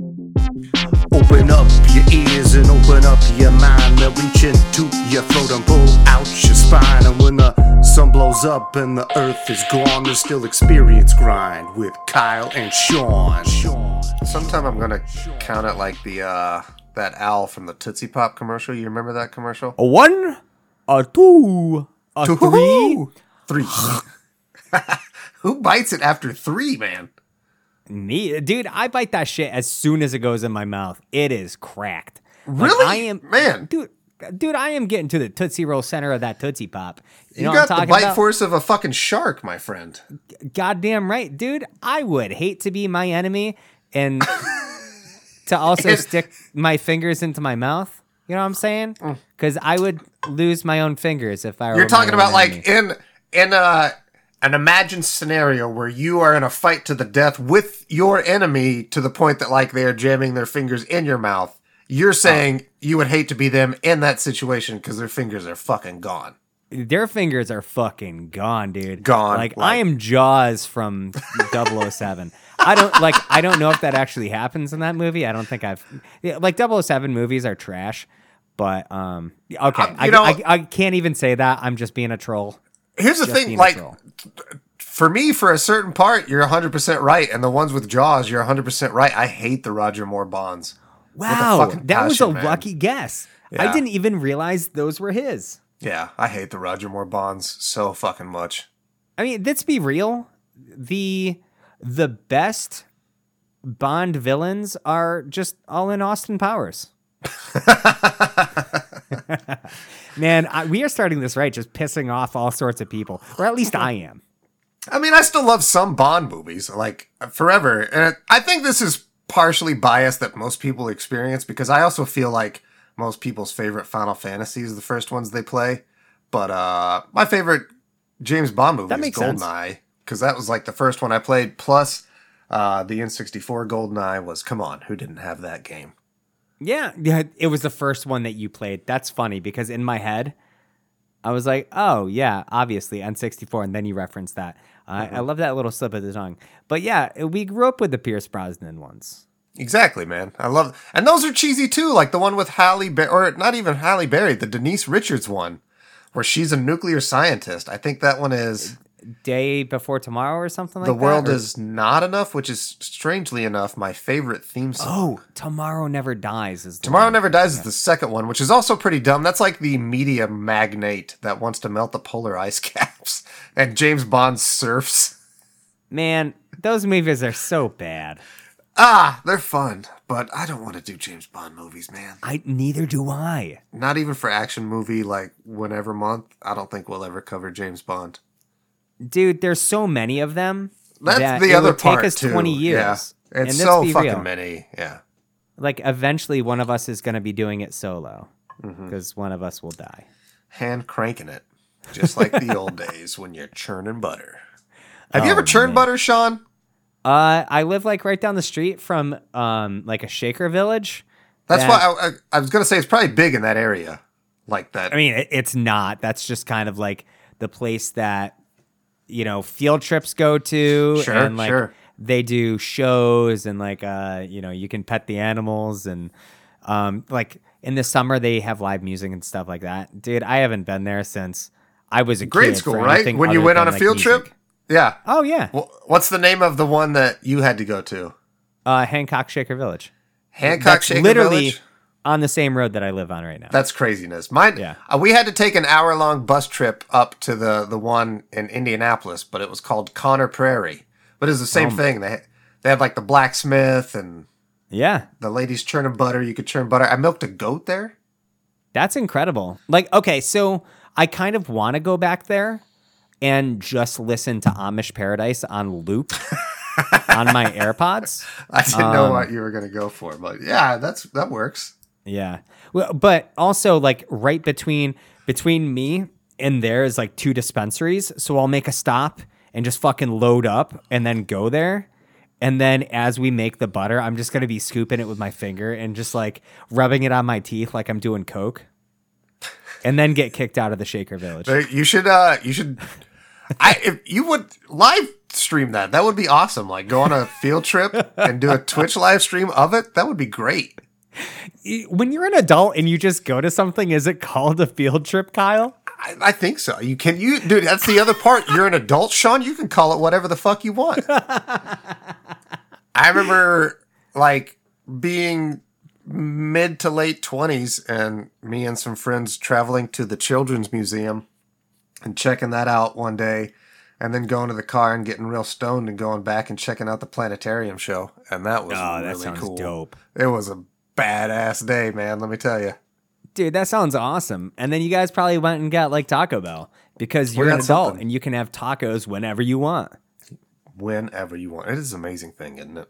Open up your ears and open up your mind. They'll reach into your throat and pull out your spine. And when the sun blows up and the earth is gone, there's still experience grind with Kyle and Sean. Sean. Sometime I'm gonna count it like the uh that owl from the Tootsie Pop commercial. You remember that commercial? A one, a two, a three. Three. Who bites it after three, man? Me, dude, I bite that shit as soon as it goes in my mouth. It is cracked. Like, Really? I am, Man. dude. Dude, I am getting to the Tootsie Roll center of that Tootsie Pop. You, You, know got what I'm the bite about? force of a fucking shark, my friend. Goddamn right, dude. I would hate to be my enemy and to also And- stick my fingers into my mouth. You know what I'm saying? Because I would lose my own fingers if I were. Mm. You're talking about enemy. like in in a an imagined scenario where you are in a fight to the death with your enemy to the point that like they are jamming their fingers in your mouth. You're saying you would hate to be them in that situation because their fingers are fucking gone. Their fingers are fucking gone, dude. Gone, Like, I am Jaws from 007. I don't like. I don't know if that actually happens in that movie. I don't think I've like 007 movies are trash. But um, okay, Uh, I, you know- I, I can't even say that. I'm just being a troll. Here's the thing, like for me, for a certain part, you're 100% right, and the ones with Jaws, you're 100% right. I hate the Roger Moore Bonds. Wow, that was a man. lucky guess. I didn't even realize those were his. Yeah, I hate the Roger Moore Bonds so fucking much. I mean, let's be real. The the best Bond villains are just all in Austin Powers. Man, I, we are starting this right, just pissing off all sorts of people, or at least I am. I mean, I still love some Bond movies, like forever. And I think this is partially biased that most people experience because I also feel like most people's favorite Final Fantasy is the first ones they play. But uh my favorite James Bond movie That is. GoldenEye because that was like the first one I played. Plus, uh the N64 GoldenEye was come on, who didn't have that game? Yeah, yeah, it was the first one that you played. That's funny because in my head, I was like, "Oh yeah, obviously N64," and then you referenced that. I I mm-hmm. love that little slip of the tongue. But yeah, we grew up with the Pierce Brosnan ones. Exactly, man. I love, and those are cheesy too. Like the one with Halle, Berry, or not even Halle Berry, the Denise Richards one, where she's a nuclear scientist. I think that one is Day before tomorrow or something like "The that. The world or- Is Not Enough," which is strangely enough my favorite theme song. Oh, tomorrow never dies is the Tomorrow one. Never Dies is the second one, which is also pretty dumb. That's like the media magnate that wants to melt the polar ice caps, and James Bond surfs. Man, those movies are so bad. Ah, they're fun, but I don't want to do James Bond movies, man. I neither do I. Not even for action movie like whenever month. I don't think we'll ever cover James Bond. Dude, there's so many of them. That's that the it other would part take us too. 20 years. Yeah. It's so fucking real. many. Yeah. Like eventually one of us is going to be doing it solo Mm-hmm. because one of us will die. Hand cranking it. Just like the old days when you're churning butter. Have you ever Oh, churned man. butter, Sean? Uh, I live like right down the street from um like a Shaker village. That's that- why I, I, I was gonna say it's probably big in that area, like that. I mean, it, it's not. That's just kind of like the place that you know field trips go to, Sure, and like sure. they do shows, and like uh, you know, you can pet the animals, and um, like in the summer they have live music and stuff like that. Dude, I haven't been there since I was a grade school, right? When you went on a like, field music. trip. Yeah. Oh yeah, Well, what's the name of the one that you had to go to? uh, Hancock Shaker Village. Hancock That's Shaker literally Village. On the same road that I live on right now. That's craziness. Mine. Yeah. Uh, we had to take an hour long bus trip up to the the one in Indianapolis, but it was called Conner Prairie. But it was the same Oh. thing. They they had like the blacksmith and yeah, the ladies churning butter. You could churn butter. I milked a goat there. That's incredible. Like, okay, so I kind of want to go back there and just listen to Amish Paradise on loop on my AirPods. I didn't know Um, what you were gonna go for, but yeah, that's that works. Yeah. Well, but also like right between between me and there is like two dispensaries, so I'll make a stop and just fucking load up and then go there. And then as we make the butter, I'm just to be scooping it with my finger and just like rubbing it on my teeth like I'm doing coke. And then get kicked out of the Shaker Village. You should uh you should I if you would live stream that. That would be awesome. Like go on a field trip and do a Twitch live stream of it. That would be great. When you're an adult and you just go to something, is it called a field trip, Kyle? I, I think so. You can you dude, that's the other part. You're an adult, Sean. You can call it whatever the fuck you want. I remember like being mid to late twenties and me and some friends traveling to the children's museum and checking that out one day and then going to the car and getting real stoned and going back and checking out the planetarium show. And that was Oh, that really sounds cool. dope. It was a badass day, man, let me tell you. Dude, that sounds awesome. And then you guys probably went and got like Taco Bell because you're an adult something. and you can have tacos whenever you want. Whenever you want. It is an amazing thing, isn't it?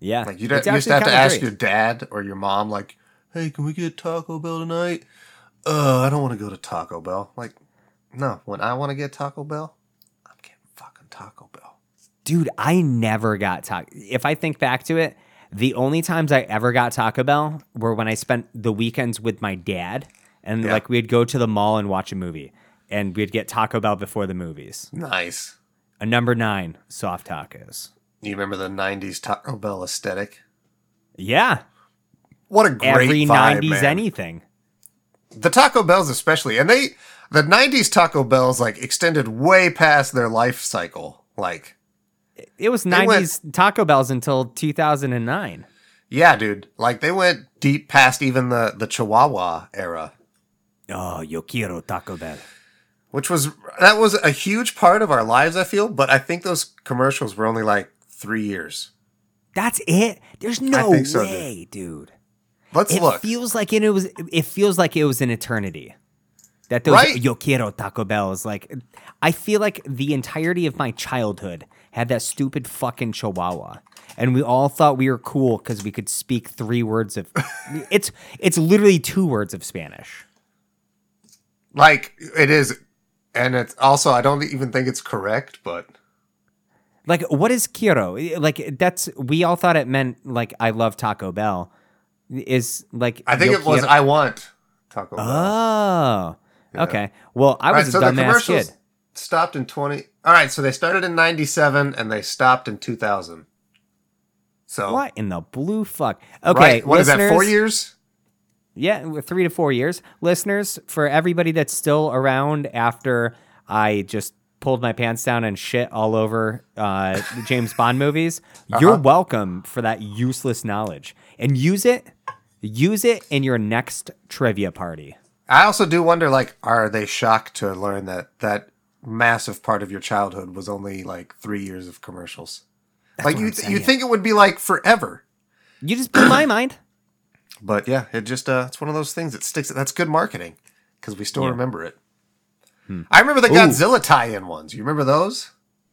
Yeah. Like you, don't, you actually have to ask great. your dad or your mom, like, "Hey, can we get Taco Bell tonight?" Uh, I don't want to go to Taco Bell. Like, no, when I want to get Taco Bell, I'm getting fucking Taco Bell. Dude, I never got Taco. If I think back to it, the only times I ever got Taco Bell were when I spent the weekends with my dad, and Yeah. like we'd go to the mall and watch a movie, and we'd get Taco Bell before the movies. Nice. A number nine, soft tacos. You remember the '90s Taco Bell aesthetic? Yeah, What a great every vibe, '90s man. anything. The Taco Bells, especially, and they the '90s Taco Bells like extended way past their life cycle. Like, It was went- '90s Taco Bells until 2009. yeah, dude, like they went deep past even the the Chihuahua era. Oh, yo quiero Taco Bell. which was that was a huge part of our lives i feel but i think those commercials were only like three years That's it. There's no so, way, dude. let's It look feels like it, was. It feels like it was an eternity. That those Right? yo quiero Taco Bells. Like, I feel like the entirety of my childhood had that stupid fucking Chihuahua, and we all thought we were cool because we could speak three words of. it's it's literally two words of Spanish. like it is and it's also i don't even think it's correct but Like, what is quiero? Like, that's we all thought it meant like I love Taco Bell. Is like i think it was i want taco bell Oh, okay. Well, I was right, a so dumbass kid. Stopped in 20 all right so they started in 97 and they stopped in 2000 so What in the blue fuck? Okay, right what is that four years Yeah, three to four years. Listeners, for everybody that's still around after I just pulled my pants down and shit all over uh, the James Bond movies, Uh-huh. you're welcome for that useless knowledge. And use it, use it in your next trivia party. i also do wonder like are they shocked to learn that that massive part of your childhood was only like three years of commercials like you I'm you think it would be like forever You just blew my mind. But yeah, it just uh, it's one of those things that sticks. That's good marketing because we still remember it. I remember the Godzilla tie-in ones. You remember those?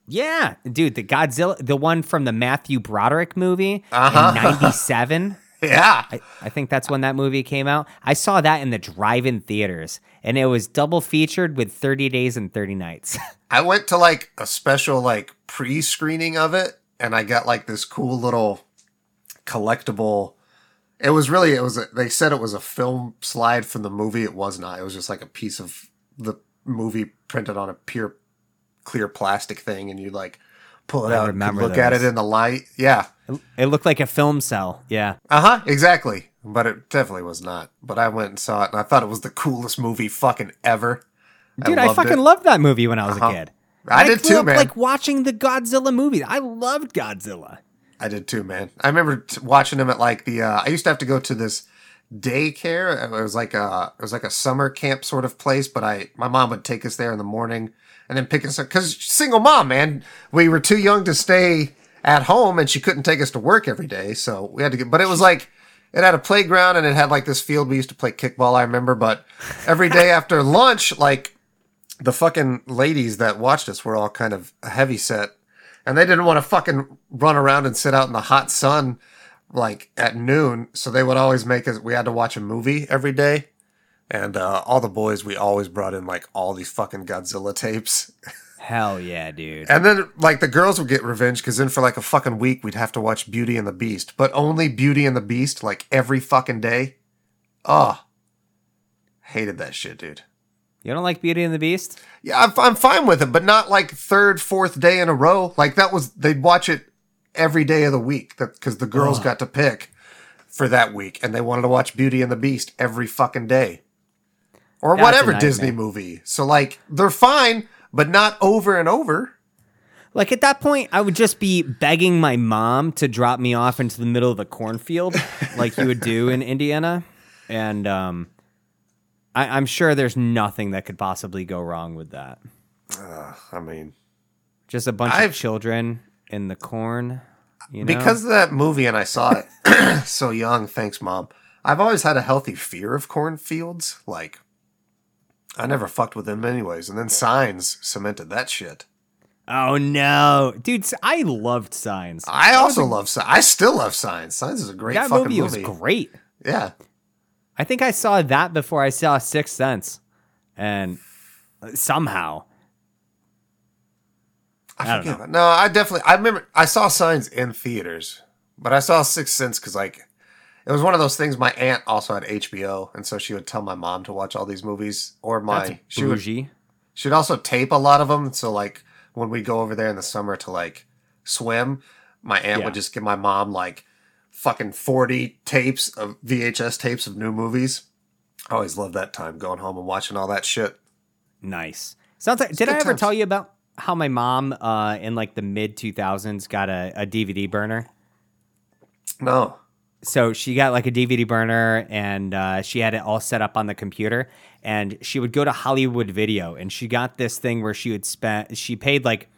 Yeah, dude, the Godzilla, the one from the Matthew Broderick movie Uh-huh. in '97. Yeah, I, I think that's when that movie came out. I saw that in the drive-in theaters, and it was double featured with 30 Days and 30 Nights. I went to like a special like pre-screening of it, and I got like this cool little collectible. It was really it was. A, they said it was a film slide from the movie. It was not. It was just like a piece of the movie printed on a pure clear plastic thing, and you like pull it I out, and look at it in the light. Yeah. It looked like a film cell. Yeah. Uh huh. Exactly. But it definitely was not. But I went and saw it, and I thought it was the coolest movie fucking ever. Dude, I, loved fucking it. loved that movie when I was Uh-huh. a kid. I did grew too, up, man. Like watching the Godzilla movie. I loved Godzilla. I did too, man. I remember t- watching them at like the. Uh, I used to have to go to this daycare. It was like a it was like a summer camp sort of place. But I my mom would take us there in the morning and then pick us up because single mom, man. We were too young to stay at home, and she couldn't take us to work every day, so we had to get. But it was like. It had a playground and it had like this field we used to play kickball, I remember. But every day after lunch, like the fucking ladies that watched us were all kind of heavy set and they didn't want to fucking run around and sit out in the hot sun like at noon so they would always make us we had to watch a movie every day and uh, all the boys we always brought in like all these fucking godzilla tapes Hell yeah, dude. and then like the girls would get revenge because then for like a fucking week we'd have to watch beauty and the beast but only beauty and the beast like every fucking day oh hated that shit dude You don't like Beauty and the Beast? Yeah, I'm, I'm fine with it, but not like third, fourth day in a row. Like that was they'd watch it every day of the week because the girls got to pick for that week, and they wanted to watch Beauty and the Beast every fucking day, or That's whatever. Disney movie. So like they're fine, but not over and over. Like at that point, I would just be begging my mom to drop me off into the middle of the cornfield, like you would do in Indiana, and um, I, I'm sure there's nothing that could possibly go wrong with that. I mean, Just a bunch I've- of children in the corn. You know? because of that movie, and I saw it so young. Thanks, mom. I've always had a healthy fear of cornfields. Like, I never fucked with them anyways, and then Signs cemented that shit. oh no, dude, I loved Signs. I also love Signs. I still love Signs. Signs is a great that fucking movie, movie. was great. Yeah. I think I saw that before I saw Sixth Sense, and uh, somehow I, I don't forget know. No, I definitely. I remember. I saw Signs in theaters, but I saw Sixth Sense because like it was one of those things. My aunt also had HBO, and so she would tell my mom to watch all these movies, or my that's she would bougie. she'd also tape a lot of them. So like when we go over there in the summer to like swim, my aunt Yeah. would just give my mom like fucking forty tapes of VHS tapes of new movies. I always loved that time going home and watching all that shit. Nice. Sounds like. Did good I ever times. tell you about how my mom uh, in like the mid two thousands got a, a DVD burner? No, so she got like a DVD burner and uh, she had it all set up on the computer. And she would go to Hollywood Video and she got this thing where she would spend, she paid like,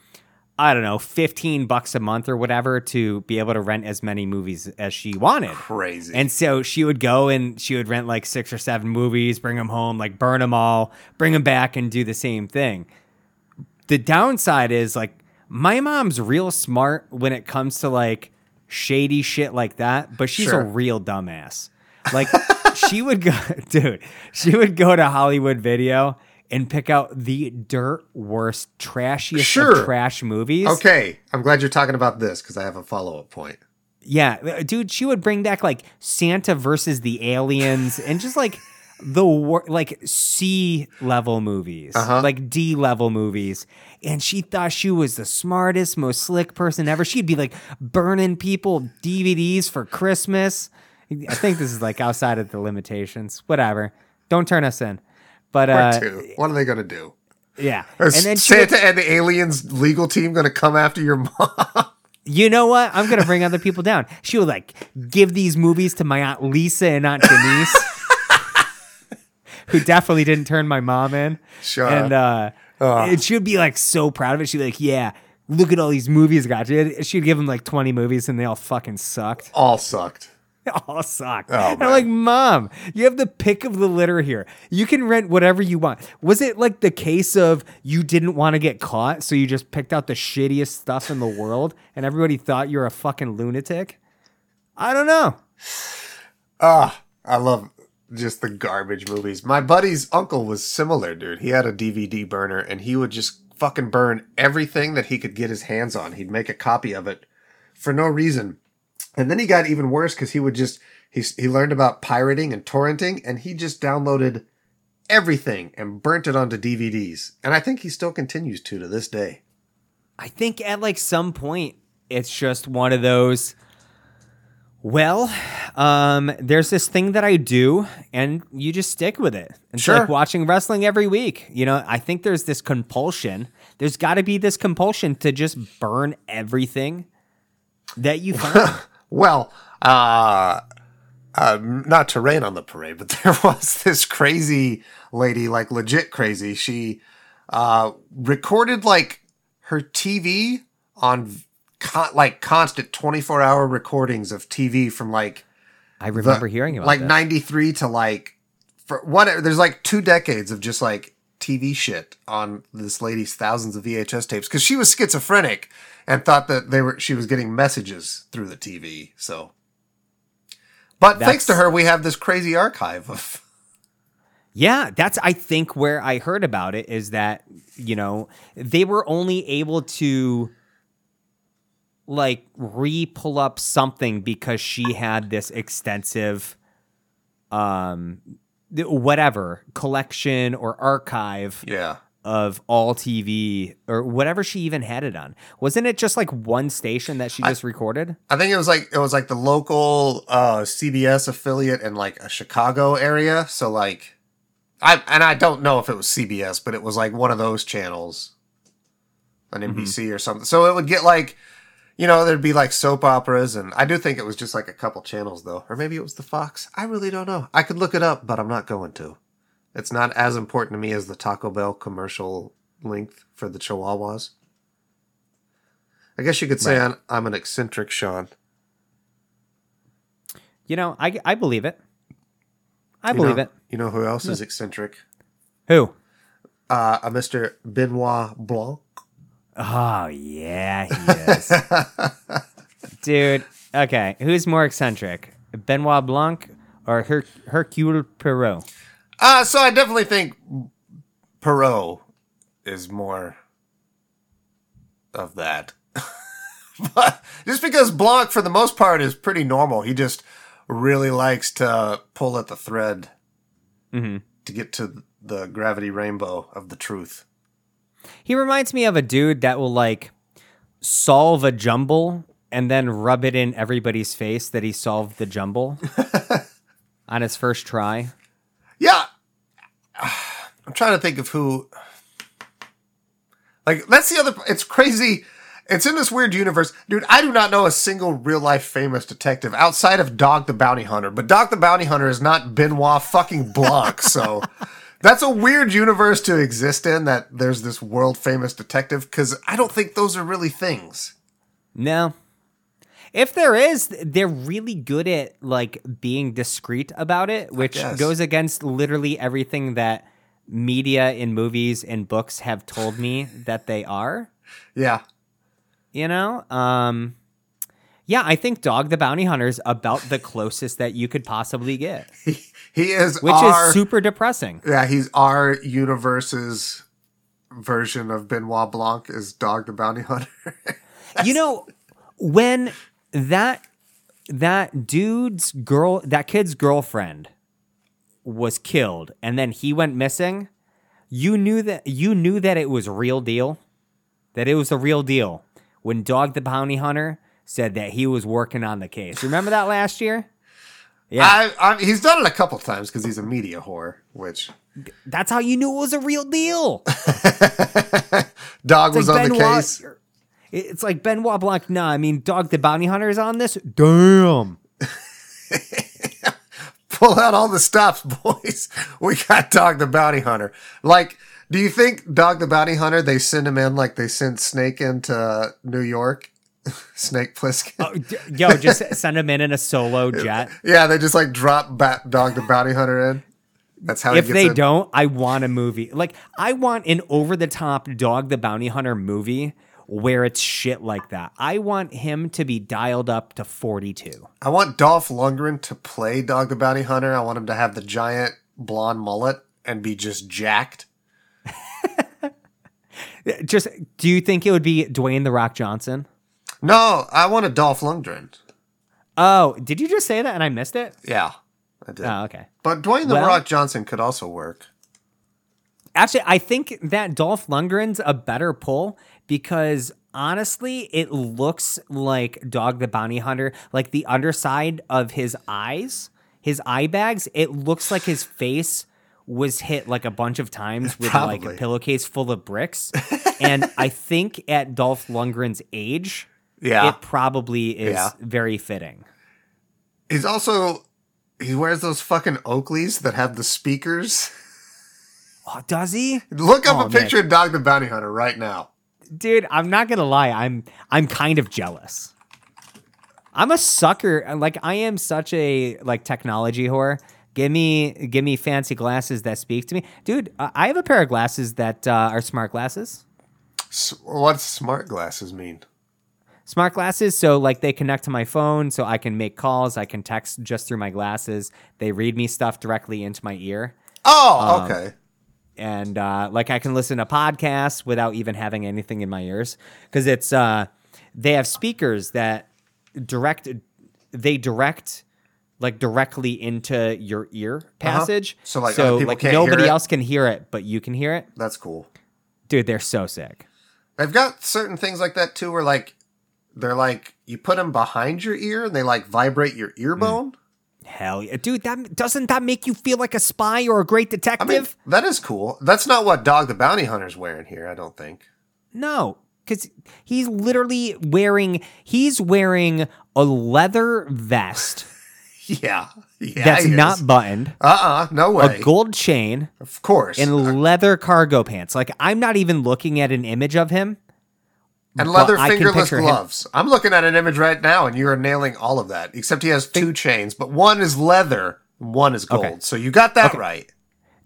I don't know, 15 bucks a month or whatever to be able to rent as many movies as she wanted. crazy. And so she would go and she would rent like six or seven movies, bring them home, like burn them all, bring them back and do the same thing. The downside is like my mom's real smart when it comes to like shady shit like that, but she's Sure. a real dumbass. Like she would go, dude, she would go to Hollywood Video and pick out the dirt worst, trashiest Sure. of trash movies. Okay, I'm glad you're talking about this because I have a follow up point. Yeah, dude, she would bring back like Santa versus the aliens and just like the wor- like C level movies, Uh-huh. like D level movies. And she thought she was the smartest, most slick person ever. She'd be like burning people DVDs for Christmas. I think this is like outside of the limitations. Whatever. Don't turn us in. But uh. What are they gonna do? yeah, Is and then she would- Santa and the aliens legal team gonna come after your mom? you know what? I'm gonna bring other people down. She would like give these movies to my aunt Lisa and aunt Denise, who definitely didn't turn my mom in. Sure. And uh, and she would be like so proud of it. She'd be like, "Yeah, look at all these movies I got you." She'd give them like 20 movies, and they all fucking sucked. All sucked. They all sucked. Oh, and I'm like, Mom, you have the pick of the litter here. You can rent whatever you want. Was it like the case of you didn't want to get caught, so you just picked out the shittiest stuff in the world, and everybody thought you're a fucking lunatic? I don't know. Ah, I love just the garbage movies. My buddy's uncle was similar, dude. He had a DVD burner and he would just fucking burn everything that he could get his hands on. He'd make a copy of it for no reason. And then he got even worse because he would just he he learned about pirating and torrenting, and he just downloaded everything and burnt it onto DVDs. And I think he still continues to to this day. I think at like some point it's just one of those well, um, there's this thing that I do and you just stick with it. It's Sure. like watching wrestling every week. You know, I think there's this compulsion. There's got to be this compulsion to just burn everything that you find. Well, uh, uh, not to rain on the parade, but there was this crazy lady, like legit crazy. She uh, recorded like her TV on con- like constant 24 hour recordings of TV from like I remember hearing about like that. 93 to like for whatever there's like two decades of just like TV shit on this lady's thousands of VHS tapes because she was schizophrenic and thought that they were she was getting messages through the TV. So, but thanks to her, we have this crazy archive of. Yeah, that's I think where I heard about it is that, you know, they were only able to like re-pull up something because she had this extensive um whatever collection or archive Yeah. of all TV or whatever she even had it on. Wasn't it just like one station that she just recorded? I think it was like it was like the local uh CBS affiliate in like a Chicago area. So like I and I don't know if it was CBS, but it was like one of those channels An NBC or something. So it would get like you know, there'd be like soap operas and I do think it was just like a couple channels though. Or maybe it was the Fox. I really don't know. I could look it up, but I'm not going to. It's not as important to me as the Taco Bell commercial length for the Chihuahuas. I guess you could say Right. I'm, I'm an eccentric Sean. You know, I I believe it. I You believe know- it. You know who else is eccentric? Who? Uh, a Mr. Benoit Blanc. Oh yeah, he is. Dude, okay. Who's more eccentric? Benoit Blanc or Her- Hercule Poirot? Uh, so I definitely think Poirot is more of that. but just because Blanc, for the most part, is pretty normal, he just really likes to pull at the thread Mhm. to get to the gravity rainbow of the truth. He reminds me of a dude that will like solve a jumble and then rub it in everybody's face that he solved the jumble on his first try. Yeah. I'm trying to think of who. Like, that's the other. It's crazy. It's in this weird universe. Dude, I do not know a single real life famous detective outside of Dog the Bounty Hunter, but Dog the Bounty Hunter is not Benoit fucking Blanc, so. That's a weird universe to exist in that there's this world famous detective because I don't think those are really things. No. If there is, they're really good at like being discreet about it, which goes against literally everything that media in movies and books have told me that they are. Yeah. You know? Um yeah, I think Dog the Bounty Hunter is about the closest that you could possibly get, He is which our, is super depressing. Yeah, he's our universe's version of Benoit Blanc is Dog the Bounty Hunter. you know when that that dude's girl that kid's girlfriend was killed and then he went missing you knew that you knew that it was real deal that it was a real deal when dog the bounty hunter said that he was working on the case remember that last year yeah I, I, he's done it a couple times because he's a media whore, which that's how you knew it was a real deal Dog was like on the case. Er, it's like benoit blanc nah i mean dog the bounty hunter is on this damn Pull out all the stops, boys. We got Dog the Bounty Hunter. Like, do you think Dog the Bounty Hunter, they send him in like they sent Snake into New York? Snake Plissken. Oh, yo just send him in in a solo jet yeah, they just like drop Bat- Dog the Bounty Hunter in. That's how if he gets they in. don't, I want a movie. Like I want an over the top Dog the Bounty Hunter movie where it's shit like that. I want him to be dialed up to 42. I want Dolph Lundgren to play Dog the Bounty Hunter. I want him to have the giant blonde mullet and be just jacked. Just do you think it would be Dwayne the Rock Johnson? No, I want a Dolph Lundgren. Oh, did you just say that and I missed it? Yeah, I did. Oh, okay. But Dwayne the Well- Rock Johnson could also work. Actually, I think that Dolph Lundgren's a better pull because honestly, it looks like Dog the Bounty Hunter, like the underside of his eyes, his eye bags, it looks like his face was hit like a bunch of times with like a pillowcase full of bricks. and I think at Dolph Lundgren's age, Yeah. it probably is Yeah. very fitting. He's also he wears those fucking Oakleys that have the speakers. Oh, does he? Look up Oh, a picture of Dog the Bounty Hunter right now. dude i'm not gonna lie i'm i'm kind of jealous i'm a sucker like i am such a like technology whore give me give me fancy glasses that speak to me dude uh, i have a pair of glasses that uh, are smart glasses S- What's smart glasses mean? Smart glasses so like they connect to my phone so i can make calls i can text just through my glasses they read me stuff directly into my ear Oh, Um, okay. and uh, like I can listen to podcasts without even having anything in my ears because it's uh, they have speakers that direct they direct like directly into your ear passage. Uh-huh. So, like, can't hear nobody else can hear it, but you can hear it. That's cool. Dude, they're so sick. I've got certain things like that too, where like they're like you put them behind your ear and they like vibrate your ear bone. Hell yeah, dude! That doesn't that make you feel like a spy or a great I detective? mean, that is cool. That's not what Dog the Bounty Hunter's wearing here. I don't think. No, because he's literally wearing he's wearing a leather vest Yeah, yeah. that's not buttoned, Uh uh no way. a gold chain, of course. and leather cargo pants. Like I'm not even looking at an image of him. And leather fingerless picture him- gloves. I'm looking at an image right now, and you are nailing all of that. Except he has two chains, but one is leather, one is gold. Okay. So you got that right.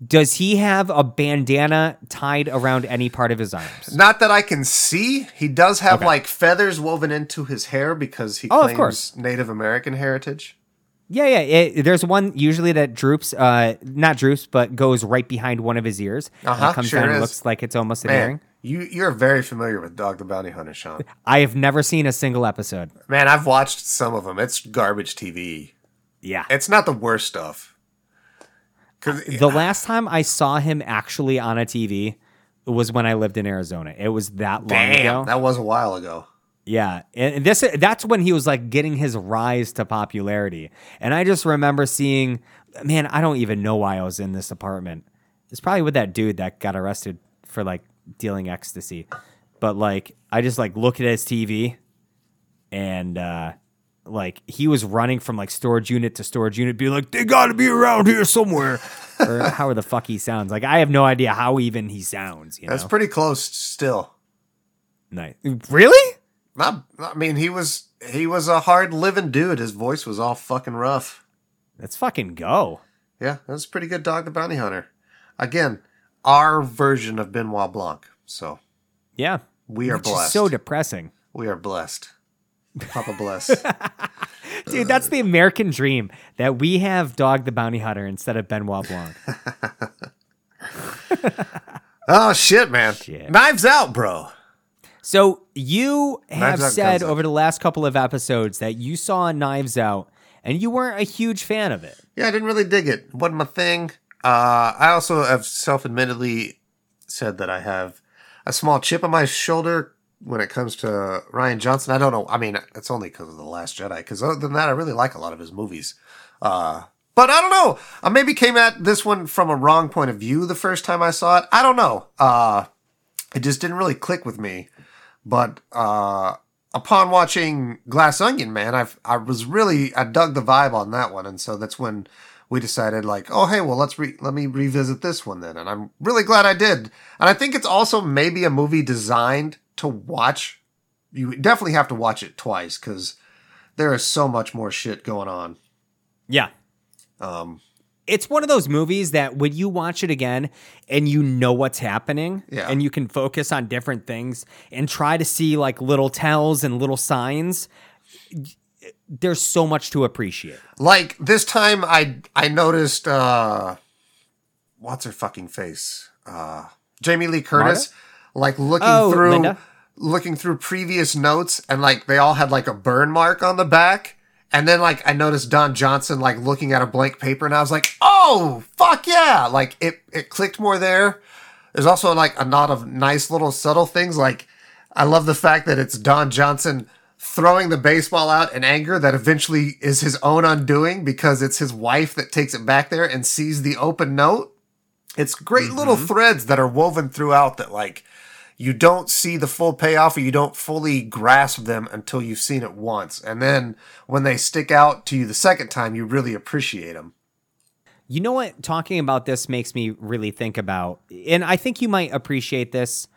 Does he have a bandana tied around any part of his arms? Not that I can see. He does have Okay. like feathers woven into his hair because he Oh, of claims course. Native American heritage. Yeah, yeah. It, there's one usually that droops, uh, not droops, but goes right behind one of his ears. and Uh-huh, it comes sure down and looks like it's almost an Man, earring. You you're very familiar with Dog the Bounty Hunter, Sean. I have never seen a single episode. Man, I've watched some of them. It's garbage TV. Yeah. It's not the worst stuff. Cause uh, the last time I saw him actually on a TV was when I lived in Arizona. It was that long damn, ago. that was a while ago. Yeah, and this that's when he was like getting his rise to popularity. And I just remember seeing, man, I don't even know why I was in this apartment. It's probably with that dude that got arrested for like dealing ecstasy. But like I just like look at his TV and uh like he was running from like storage unit to storage unit being like they got to be around here somewhere. or how the fuck he sounds. Like I have no idea how even he sounds, you know? That's pretty close still. nice. Really? Not, I mean, he was he was a hard living dude. His voice was all fucking rough. Let's fucking go. Yeah, that's a pretty good Dog the Bounty Hunter. Again, our version of Benoit Blanc. So Yeah. we are Which blessed. so depressing. we are blessed. Papa bless. Dude, that's the American dream that we have Dog the Bounty Hunter instead of Benoit Blanc. oh shit, man! Shit. Knives out, bro. So you have Knives said over the last couple of episodes that you saw Knives Out and you weren't a huge fan of it. Yeah, I didn't really dig it. wasn't my thing. Uh, I also have self-admittedly said that I have a small chip on my shoulder when it comes to Rian Johnson. I don't know. I mean, it's only because of the Last Jedi. Because other than that, I really like a lot of his movies. Uh, but I don't know. I maybe came at this one from a wrong point of view the first time I saw it. I don't know. Uh, it just didn't really click with me. But uh, upon watching Glass Onion, man, I I was really I dug the vibe on that one, and so that's when we decided like, oh hey, well let's re- let me revisit this one then, and I'm really glad I did. And I think it's also maybe a movie designed to watch. You definitely have to watch it twice because there is so much more shit going on. Yeah. Um, It's one of those movies that when you watch it again and you know what's happening Yeah. and you can focus on different things and try to see like little tells and little signs, there's so much to appreciate. like this time, I I noticed uh, what's her fucking face, uh, Jamie Lee Curtis, like looking Oh, through. Linda? looking through previous notes and like they all had like a burn mark on the back. And then like I noticed Don Johnson like looking at a blank paper and I was like, oh fuck yeah. Like it it clicked more there. There's also like a lot of nice little subtle things. Like I love the fact that it's Don Johnson throwing the baseball out in anger that eventually is his own undoing because it's his wife that takes it back there and sees the open note. It's great little threads that are woven throughout that like you don't see the full payoff or you don't fully grasp them until you've seen it once. And then when they stick out to you the second time, you really appreciate them. You know what? Talking about this makes me really think about, and I think you might appreciate this,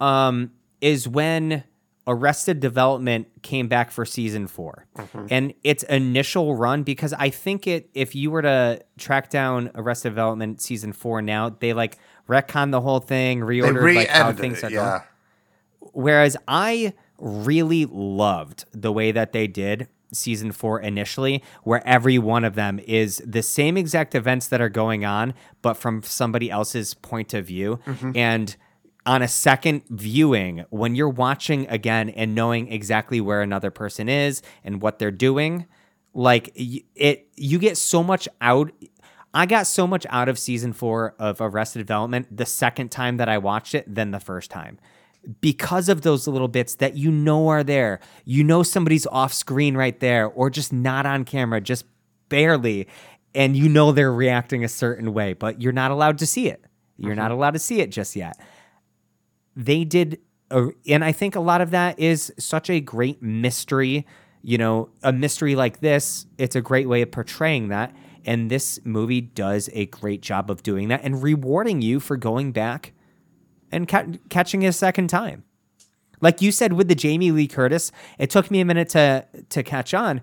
um, is when Arrested Development came back for season 4 and its initial run. Because I think it, if you were to track down Arrested Development season four now, they like retcon the whole thing, reordered like how things it, are going. yeah. Whereas I really loved the way that they did season four initially, where every one of them is the same exact events that are going on, but from somebody else's point of view. And on a second viewing, when you're watching again and knowing exactly where another person is and what they're doing, Like it, you get so much out. I got so much out of season four of Arrested Development the second time that I watched it than the first time. Because of those little bits that you know are there. You know somebody's off screen right there or just not on camera, just barely. And you know they're reacting a certain way, but you're not allowed to see it. You're mm-hmm. not allowed to see it just yet they did a, and i think a lot of that is such a great mystery you know a mystery like this it's a great way of portraying that. And this movie does a great job of doing that and rewarding you for going back and ca- catching it a second time. Like you said with the jamie lee curtis it took me a minute to to catch on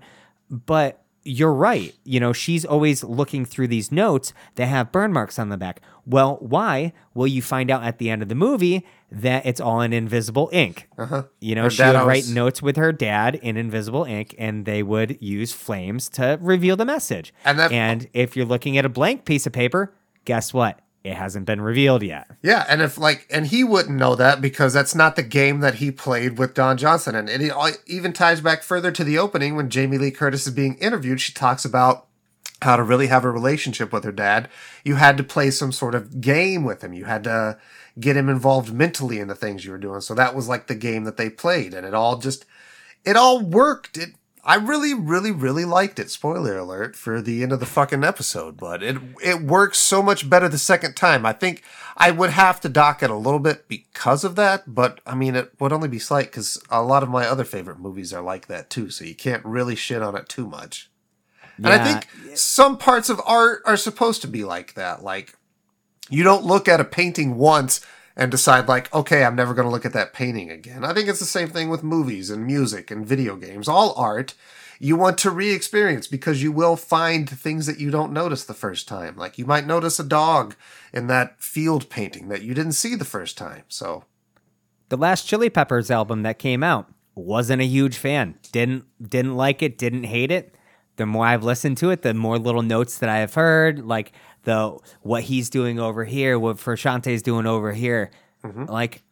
but you're right. You know, she's always looking through these notes that have burn marks on the back. Well, why? Well, you find out at the end of the movie that it's all in invisible ink. Uh-huh. You know, Her she would always- write notes with her dad in invisible ink, and they would use flames to reveal the message. And that- and if you're looking at a blank piece of paper, guess what? It hasn't been revealed yet. Yeah, and if like, and he wouldn't know that because that's not the game that he played with Don Johnson, and it even ties back further to the opening when Jamie Lee Curtis is being interviewed. She talks about how to really have a relationship with her dad. You had to play some sort of game with him. You had to get him involved mentally in the things you were doing. So that was like the game that they played, and it all just, it all worked. It. I really, really, really liked it. Spoiler alert for the end of the fucking episode, but it it works so much better the second time. I think I would have to dock it a little bit because of that, but I mean it would only be slight because a lot of my other favorite movies are like that too. So you can't really shit on it too much. And I think some parts of art are supposed to be like that. Like you don't look at a painting once and decide like, okay, I'm never going to look at that painting again. I think it's the same thing with movies and music and video games. All art you want to re-experience because you will find things that you don't notice the first time. Like you might notice a dog in that field painting that you didn't see the first time. So the last Chili Peppers album that came out wasn't a huge fan. Didn't didn't like it, didn't hate it. The more I've listened to it, the more little notes that I have heard, like the what he's doing over here, what Frusciante's doing over here. Mm-hmm. Like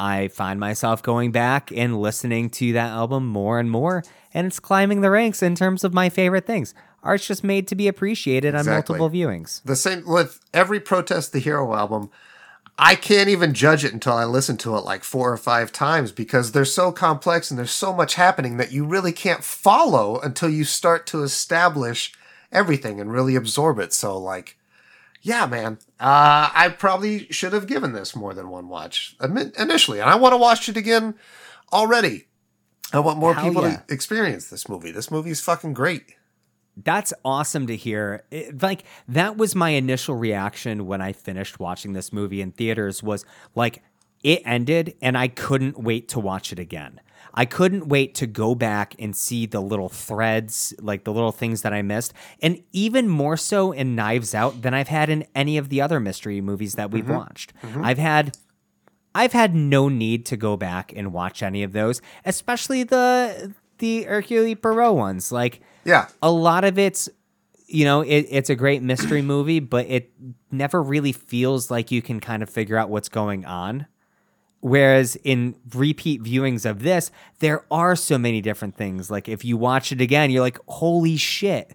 I find myself going back and listening to that album more and more, and it's climbing the ranks in terms of my favorite things. Art's just made to be appreciated on multiple viewings. the same with every Protest the Hero album. I can't even judge it until I listen to it like four or five times because they're so complex and there's so much happening that you really can't follow until you start to establish everything and really absorb it. So, like, yeah, man, uh, I probably should have given this more than one watch initially, and I want to watch it again already. I want more Hell people yeah. to experience this movie. This movie is fucking great. That's awesome to hear. It- like that was my initial reaction when I finished watching this movie in theaters was like it ended and I couldn't wait to watch it again. I couldn't wait to go back and see the little threads, like the little things that I missed, and even more so in Knives Out than I've had in any of the other mystery movies that we've mm-hmm. watched. Mm-hmm. I've had I've had no need to go back and watch any of those, especially the the Hercule Poirot ones. Like Yeah. a lot of it's you know it, it's a great mystery movie but it never really feels like you can kind of figure out what's going on whereas in repeat viewings of this there are so many different things. Like if you watch it again you're like holy shit.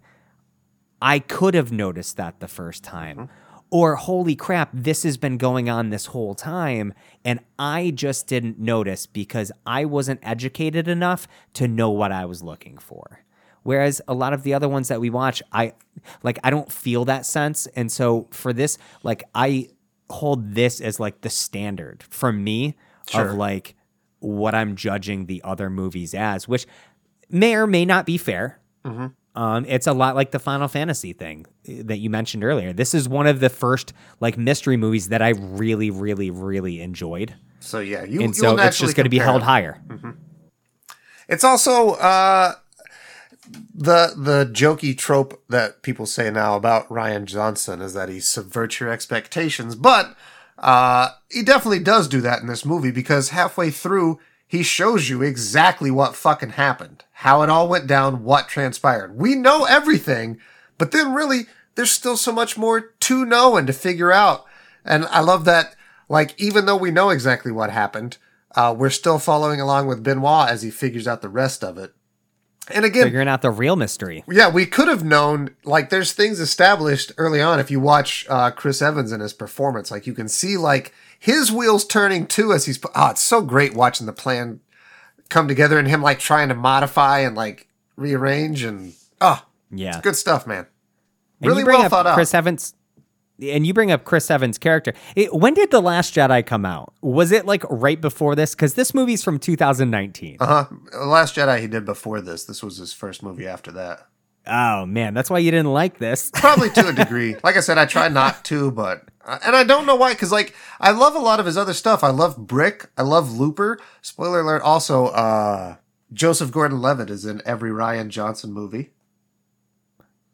I could have noticed that the first time. Mm-hmm. Or holy crap this has been going on this whole time and i just didn't notice because i wasn't educated enough to know what i was looking for. Whereas a lot of the other ones that we watch, I like I don't feel that sense. And so for this, like I hold this as like the standard for me Sure. of like what I'm judging the other movies as, which may or may not be fair. Um, it's a lot like the Final Fantasy thing eh, that you mentioned earlier. This is one of the first like mystery movies that I really, really, really enjoyed, So yeah, you and so it's just going to be held higher. It's also uh, the the jokey trope that people say now about Rian Johnson is that he subverts your expectations, but uh, he definitely does do that in this movie because halfway through he shows you exactly what fucking happened, how it all went down, what transpired. We know everything, but then really there's still so much more to know and to figure out. And I love that, like, even though we know exactly what happened, uh, we're still following along with Benoit as he figures out the rest of it. And again, figuring out the real mystery. yeah, we could have known. Like, there's things established early on. If you watch uh, Chris Evans and his performance, like you can see like his wheels turning too as he's. Oh, it's so great watching the plan come together and him like trying to modify and like rearrange and oh, Yeah. good stuff, man. And Really well thought out. Chris Evans, and you bring up Chris Evans' character. It- when did the Last Jedi come out? Was it like right before this? Because this movie's from 2019. Uh huh. The Last Jedi he did before this. This was his first movie after that. Oh man, that's why you didn't like this. Probably to a degree. Like I said, I try not to, but uh, and I don't know why. Because like I love a lot of his other stuff. I love Brick. I love Looper. Spoiler alert. Also, uh, Joseph Gordon-Levitt is in every Rian Johnson movie.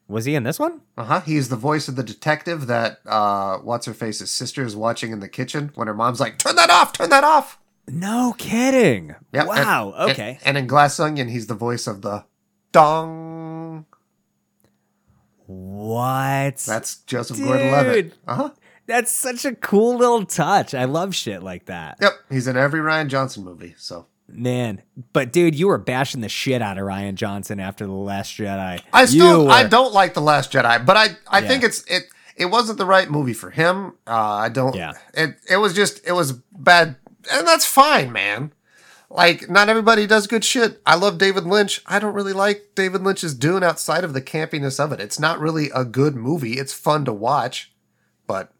Was he in this one? Uh huh. He's the voice of the detective that uh, what's her face's sister is watching in the kitchen when her mom's like, "Turn that off! Turn that off!" No kidding. Yep, Wow. and- okay. And, and in Glass Onion, he's the voice of the dong. what? That's Joseph Dude. Gordon-Levitt. Uh huh. That's such a cool little touch. I love shit like that. Yep. He's in every Rian Johnson movie. So Man. But dude, you were bashing the shit out of Rian Johnson after The Last Jedi. I still I don't like the Last Jedi, but I I Yeah. think it's it it wasn't the right movie for him. Uh, I don't. Yeah. It it was just it was bad, and that's fine, man. Like not everybody does good shit. I love David Lynch. I don't really like David Lynch's Dune outside of the campiness of it. It's not really a good movie. It's fun to watch, but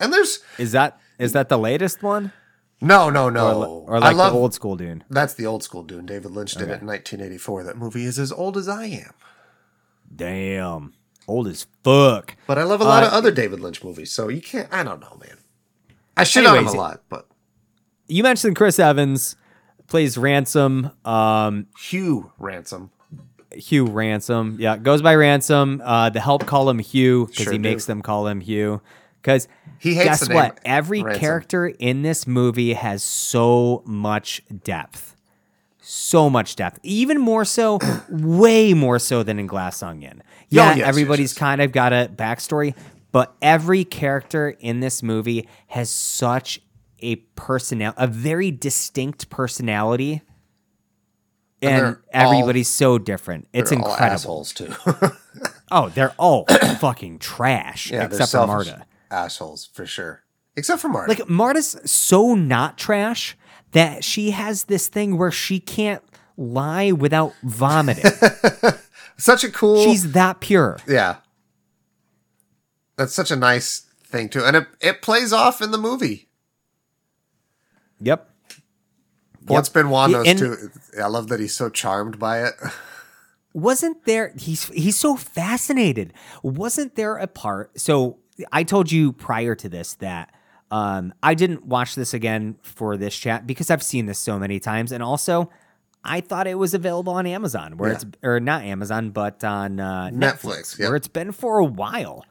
and there's Is that is that the latest one? No no no. Or I like love the old school Dune? that's the old school Dune. David Lynch did it in 1984. That movie is as old as I am. Damn. Old as fuck. But I love a lot Uh, of other David Lynch movies, so you can't. I don't know, man. I shit on him a lot, but You mentioned Chris Evans plays Ransom. Um, Hugh Ransom. Hugh Ransom. Yeah, goes by Ransom. Uh, the help call him Hugh because Sure he do. makes them call him Hugh. Because He hates guess the name what? Every Ransom. character in this movie has so much depth. So much depth. Even more so, way more so than in Glass Onion. Oh, yeah, yes, everybody's yes, yes. kind of got a backstory, but every character in this movie has such a personal, a very distinct personality. And And, everybody's so different. It's They're all incredible. assholes too. Oh, they're all fucking trash, yeah, except for Marta. Assholes for sure. Except for Marta. Like Marta's so not trash that she has this thing where she can't lie without vomiting. such a cool. She's that pure. yeah. That's such a nice thing too, and it it plays off in the movie. Yep. Once Benoit Yeah, knows and- too. I love that he's so charmed by it. Wasn't there he's he's so fascinated. Wasn't there a part so I told you prior to this that um I didn't watch this again for this chat because I've seen this so many times and also I thought it was available on Amazon where Yeah. it's or not Amazon but on uh, Netflix, Netflix yep. where it's been for a while.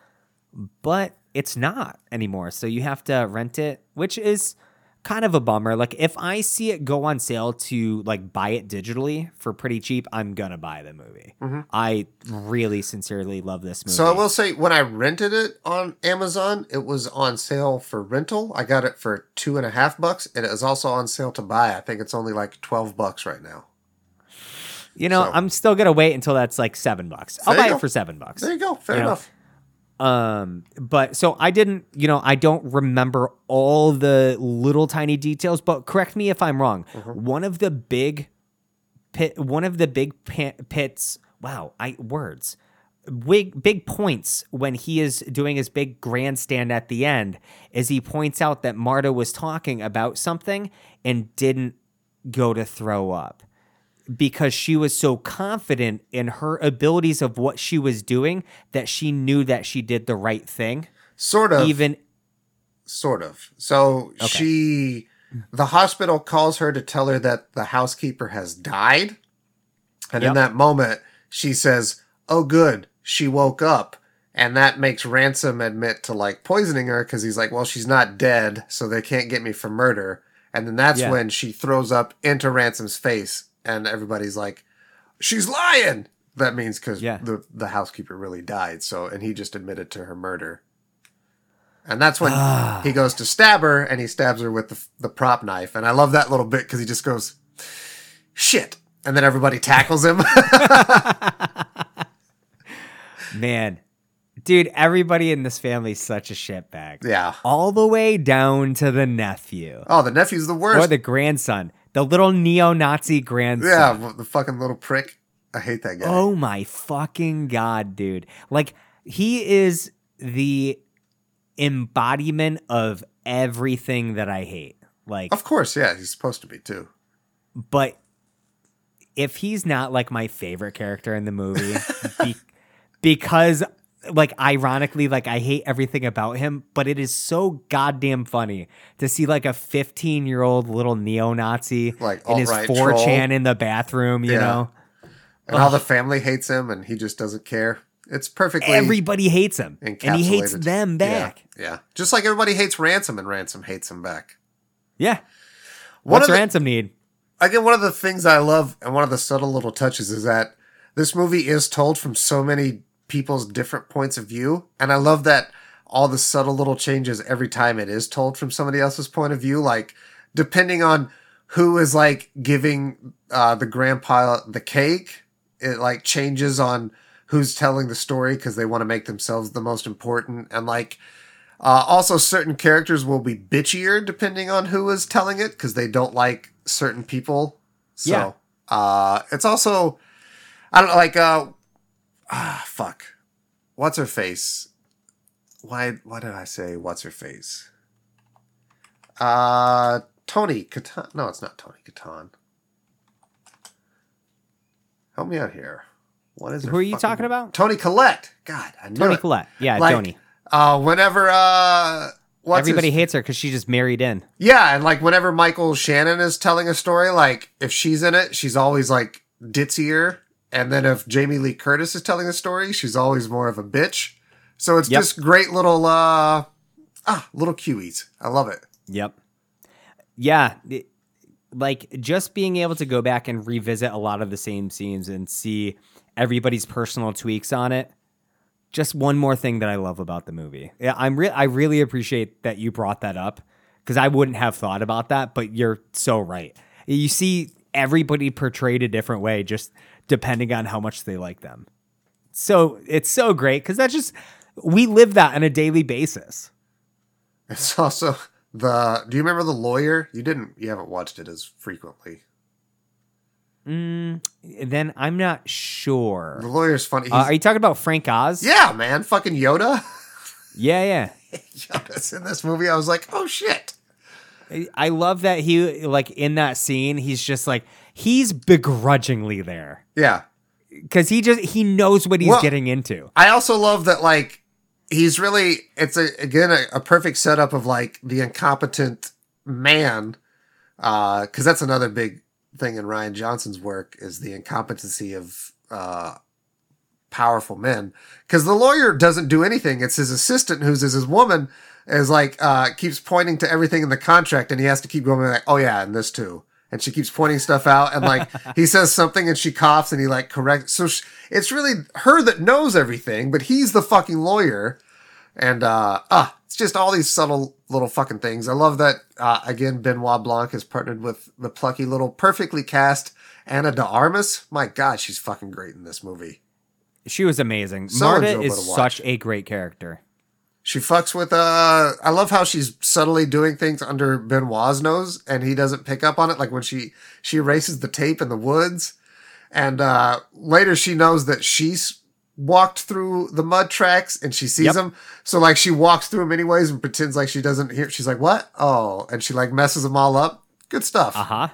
But it's not anymore. So you have to rent it, which is kind of a bummer. Like if I see it go on sale to like buy it digitally for pretty cheap, I'm gonna buy the movie. I really sincerely love this movie. Mm-hmm. So I will say, when I rented it on Amazon, it was on sale for rental. I got it for two and a half bucks, and it is also on sale to buy. I think it's only like twelve bucks right now. you know, so- I'm still gonna wait until that's like seven bucks. I'll buy go. it for seven bucks. There you go. Fair You know, enough. Um, but so I didn't, you know, I don't remember all the little tiny details, but correct me if I'm wrong. One of the big pit, one of the big pits, wow, I words. Big big points when he is doing his big grandstand at the end is he points out that Marta was talking about something and didn't go to throw up because she was so confident in her abilities of what she was doing that she knew that she did the right thing Sort of. even Sort of. So she, the hospital calls her to tell her that the housekeeper has died. And in that moment, she says, Oh, good. She woke up. And that makes Ransom admit to like poisoning her because he's like, Well, she's not dead, so they can't get me for murder. And then that's Yeah. when she throws up into Ransom's face. And everybody's like, She's lying. That means because Yeah. the, the housekeeper really died. So, and he just admitted to her murder. And that's when Ah. he goes to stab her and he stabs her with the, the prop knife. And I love that little bit because he just goes, shit. and then everybody tackles him. Man, dude, everybody in this family is such a shitbag. yeah. All the way down to the nephew Oh, the nephew's the worst. or the grandson, the little neo-Nazi grandson. yeah, the fucking little prick. I hate that guy. Oh my fucking god, dude. Like he is the embodiment of everything that I hate. Like Of course, yeah, he's supposed to be too. but if he's not like my favorite character in the movie be- because like ironically like I hate everything about him, but it is so goddamn funny to see like a 15-year-old little neo-Nazi Like in his 4chan troll. in the bathroom, you Yeah. know. And all the family hates him, and he just doesn't care. It's perfectly Everybody hates him. And he hates them back. Yeah, just like everybody hates Ransom, and Ransom hates him back. Yeah. One What's the- ransom need? again, one of the things I love and one of the subtle little touches is that this movie is told from so many people's different points of view. And I love that all the subtle little changes every time it is told from somebody else's point of view. Like, depending on who is like giving uh, the grandpa the cake, it like changes on who's telling the story because they want to make themselves the most important. And like, uh, also, certain characters will be bitchier depending on who is telling it because they don't like certain people. So, Yeah. uh, it's also, I don't know, like, uh, ah, fuck. What's her face? Why, why did I say what's her face? Uh, Tony Catan. No, it's not Tony Catan. Help me out here. What is Who are you fucking- talking about? Toni Collette. God, I knew Tony it. Collette. Yeah, Like, Tony. Uh, whenever uh, what's Everybody his- hates her because she just married in. Yeah, and like whenever Michael Shannon is telling a story, like if she's in it, she's always like ditzier, and then if Jamie Lee Curtis is telling the story, she's always more of a bitch. So it's Yep. just great little uh ah little cueies. I love it. Yep. Yeah. it- like just being able to go back and revisit a lot of the same scenes and see everybody's personal tweaks on it. Just one more thing that I love about the movie. Yeah, I'm re- I really appreciate that you brought that up because I wouldn't have thought about that, but you're so right. You see everybody portrayed a different way just depending on how much they like them. So it's so great because that's just we live that on a daily basis. It's also the. Do you remember the lawyer? You didn't. You haven't watched it as frequently. Mm, then I'm not sure. The lawyer's funny. Uh, are you talking about Frank Oz? yeah, man, fucking Yoda. yeah, yeah. Yoda's in this movie. I was like, oh shit. I- love that he like in that scene. He's just like he's begrudgingly there Yeah, because he just he knows what he's Well- getting into. I also love that like he's really it's a again a, a perfect setup of like the incompetent man uh because that's another big thing in Rian Johnson's work is the incompetency of uh powerful men because the lawyer doesn't do anything it's his assistant who's is his woman is like uh keeps pointing to everything in the contract and he has to keep going like oh yeah and this too. And she keeps pointing stuff out and like he says something and she coughs and he like corrects so sh it's really her that knows everything but he's the fucking lawyer. And uh ah it's just all these subtle little fucking things. I love that uh again benoit blanc has partnered with the plucky little perfectly cast Ana de Armas. My god she's fucking great in this movie. She was amazing. So Marta is such a great character. She fucks with uh I love how she's subtly doing things under Benoit's nose and he doesn't pick up on it like when she she erases the tape in the woods and uh later she knows that she's walked through the mud tracks and she sees Yep. them so like she walks through them anyways and pretends like she doesn't hear she's like what oh and she like messes them all up good stuff Uh huh.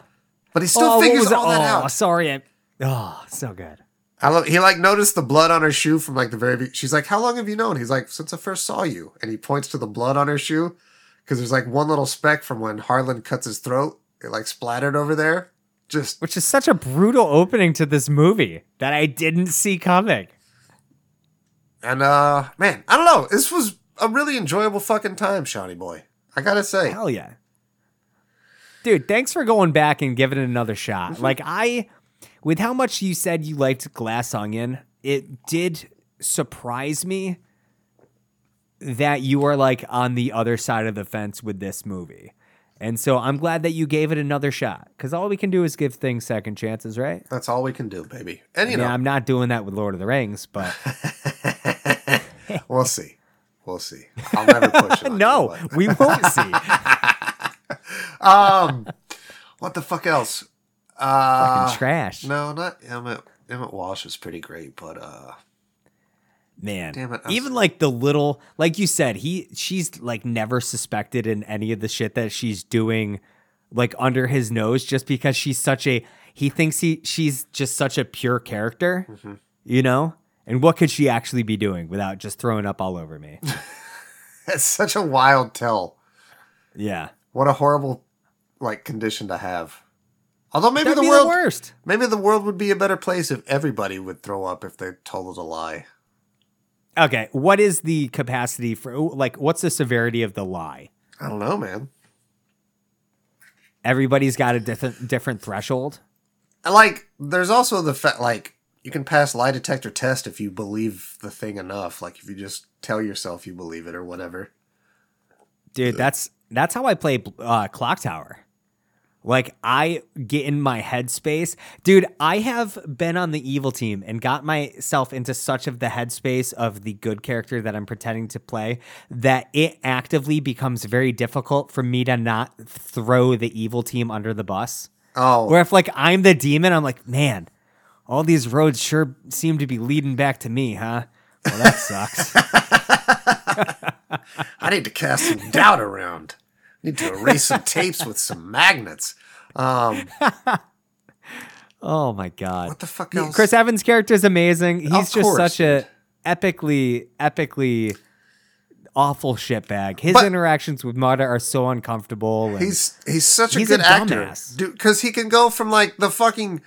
but he still figures all that oh, out sorry. I, oh, so good. I love he like noticed the blood on her shoe from like the very she's like how long have you known he's like since I first saw you and he points to the blood on her shoe because there's like one little speck from when Harlan cuts his throat it like splattered over there just Which is such a brutal opening to this movie that I didn't see coming. and uh man I don't know this was a really enjoyable fucking time Shawnee boy I gotta say Hell yeah. Dude, thanks for going back and giving it another shot. Mm-hmm. Like I with how much you said you liked Glass Onion, it did surprise me that you are like on the other side of the fence with this movie. And so I'm glad that you gave it another shot because all we can do is give things second chances, right? That's all we can do, baby. And you Yeah, know, I'm not doing that with Lord of the Rings, but we'll see. We'll see. I'll never push it. you, no, but- we won't see. Um, what the fuck else? Uh, Fucking trash. no, not Emmett. Emmett Walsh was pretty great, but uh, Man, Damn it, even like the little, like you said, he she's like never suspected in any of the shit that she's doing, like under his nose, just because she's such a he thinks he she's just such a pure character, Mm-hmm. you know. And what could she actually be doing without just throwing up all over me? That's such a wild tell. yeah, What a horrible like condition to have. Although maybe that'd the world, the worst. maybe the world would be a better place if everybody would throw up if they told a lie. Okay, what is the capacity for like what's the severity of the lie? I don't know, man. Everybody's got a different different threshold. Like, there's also the fact, like, you can pass lie detector test if you believe the thing enough. Like, if you just tell yourself you believe it or whatever. dude that's that's how i play uh, clock tower like i get in my headspace. Dude i have been on the evil team and got myself into such of the headspace of the good character that i'm pretending to play that it actively becomes very difficult for me to not throw the evil team under the bus. Oh, where if like i'm the demon i'm like man all these roads sure seem to be leading back to me huh? Well that sucks. I need to cast some doubt around. Need to erase some tapes with some magnets. Um, oh my god what the fuck else? Chris Evans' character is amazing. He's Of just course, such a epically, epically awful shitbag. His But- interactions with Marta are so uncomfortable. and- He's he's such a He's a good actor, dude. Because he can go from like the fucking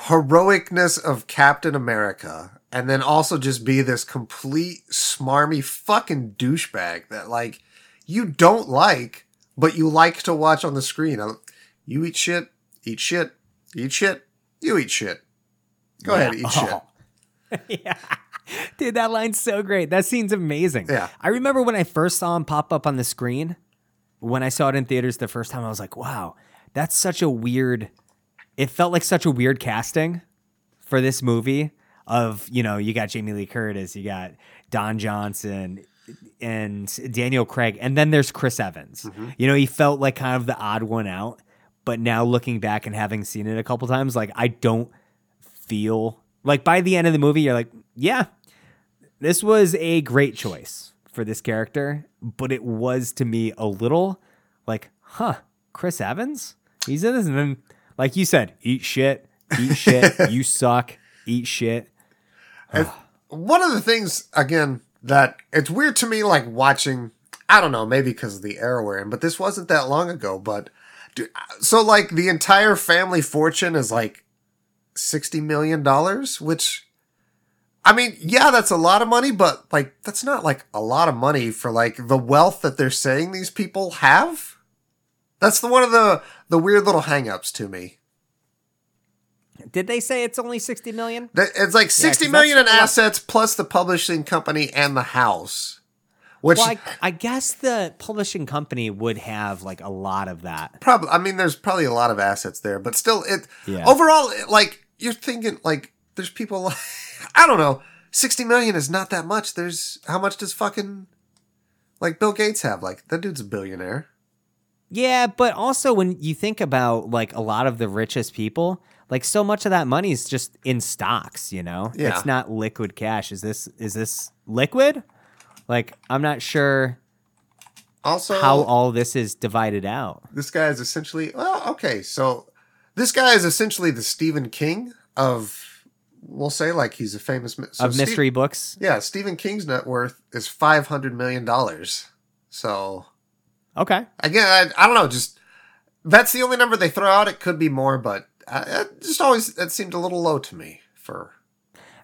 heroicness of Captain America, and then also just be this complete smarmy fucking douchebag that like you don't like, but you like to watch on the screen. Uh, You eat shit, eat shit, eat shit. You eat shit. Go ahead, eat shit. Oh. yeah. Dude, that line's so great. That scene's amazing. Yeah. I remember when I first saw him pop up on the screen, when I saw it in theaters the first time, I was like, wow, that's such a weird, it felt like such a weird casting for this movie of, you know, you got Jamie Lee Curtis, you got Don Johnson and Daniel Craig, and then there's Chris Evans. Mm-hmm. You know, he felt like kind of the odd one out, but now looking back and having seen it a couple times, like I don't feel like by the end of the movie, you're like, yeah, this was a great choice for this character, but it was to me a little like, huh, Chris Evans? He's in this. And then, like you said, eat shit, eat shit, you suck, eat shit. one of the things again that it's weird to me like watching i don't know maybe because of the era we're in but this wasn't that long ago but dude, so like the entire family fortune is like 60 million dollars which i mean yeah that's a lot of money but like that's not like a lot of money for like the wealth that they're saying these people have. That's the one of the the weird little hangups to me Did they say it's only 60 million? It's like sixty 'cause million in assets plus the publishing company and the house. Which Well, I, I guess the publishing company would have like a lot of that. probably, I mean, there's probably a lot of assets there, but still, it Yeah. overall, like you're thinking, like there's people, I don't know, sixty million is not that much. There's how much does fucking like Bill Gates have? Like that dude's a billionaire. Yeah, but also when you think about like a lot of the richest people, like so much of that money is just in stocks, you know? Yeah. It's not liquid cash. Is this is this liquid? Like I'm not sure Also, how all this is divided out. this guy is essentially well, okay, so this guy is essentially the Stephen King of. We'll say like he's a famous so of Steve- mystery books. Yeah, Stephen King's net worth is five hundred million dollars. So Okay. again, I, I don't know. Just that's the only number they throw out. It could be more, but uh, it just always that seemed a little low to me. For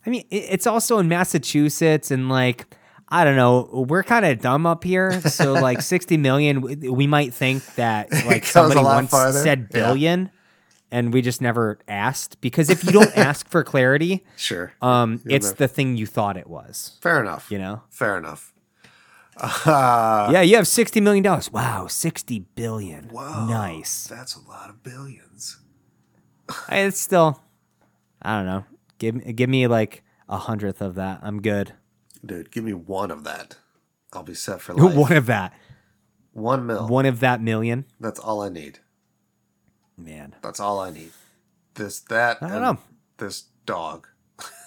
I mean, it- it's also in Massachusetts and like I don't know, we're kind of dumb up here. So like 60 million, we- we might think that like somebody once farther. said Yeah. billion and we just never asked because if you don't ask for clarity, sure, um You'll it's never- the thing you thought it was, fair enough. you know? fair enough. Uh, yeah, you have sixty million dollars. Wow, sixty billion. Wow, Nice. That's a lot of billions. It's still, I don't know. Give me, give me like a hundredth of that. I'm good. Dude, give me one of that. I'll be set for life. One of that. one mil. One of that million. That's all I need. Man, That's all I need. This, that, I don't and know. this dog.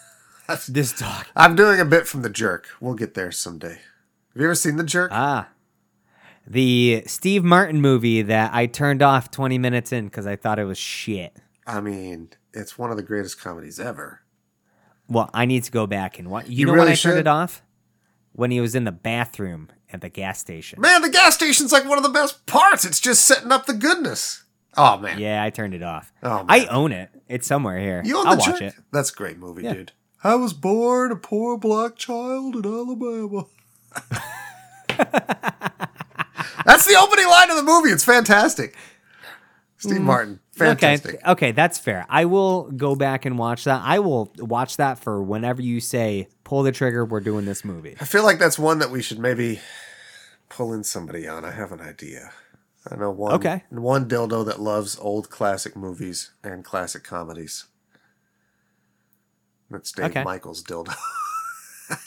this dog. I'm doing a bit from The Jerk. We'll get there someday. Have you ever seen The Jerk? Ah, the Steve Martin movie that I turned off 20 minutes in because I thought it was shit. I mean, it's one of the greatest comedies ever. Well, I need to go back and watch. You, You know when really I turned it off? When he was in the bathroom at the gas station. Man, the gas station's like one of the best parts. It's just setting up the goodness. Oh man, Yeah, I turned it off. Oh, man. I own it. It's somewhere here. you own I'll the watch jerk? it. That's a great movie, Yeah. dude. I was born a poor black child in Alabama. That's the opening line of the movie. It's fantastic. Steve mm. Martin, fantastic. Okay, okay, that's fair. I will go back and watch that. I will watch that for whenever you say pull the trigger. We're doing this movie. I feel like that's one that we should maybe pull in somebody on. I have an idea. I know one. Okay. One dildo that loves old classic movies and classic comedies. That's Dave Okay. Michaels dildo.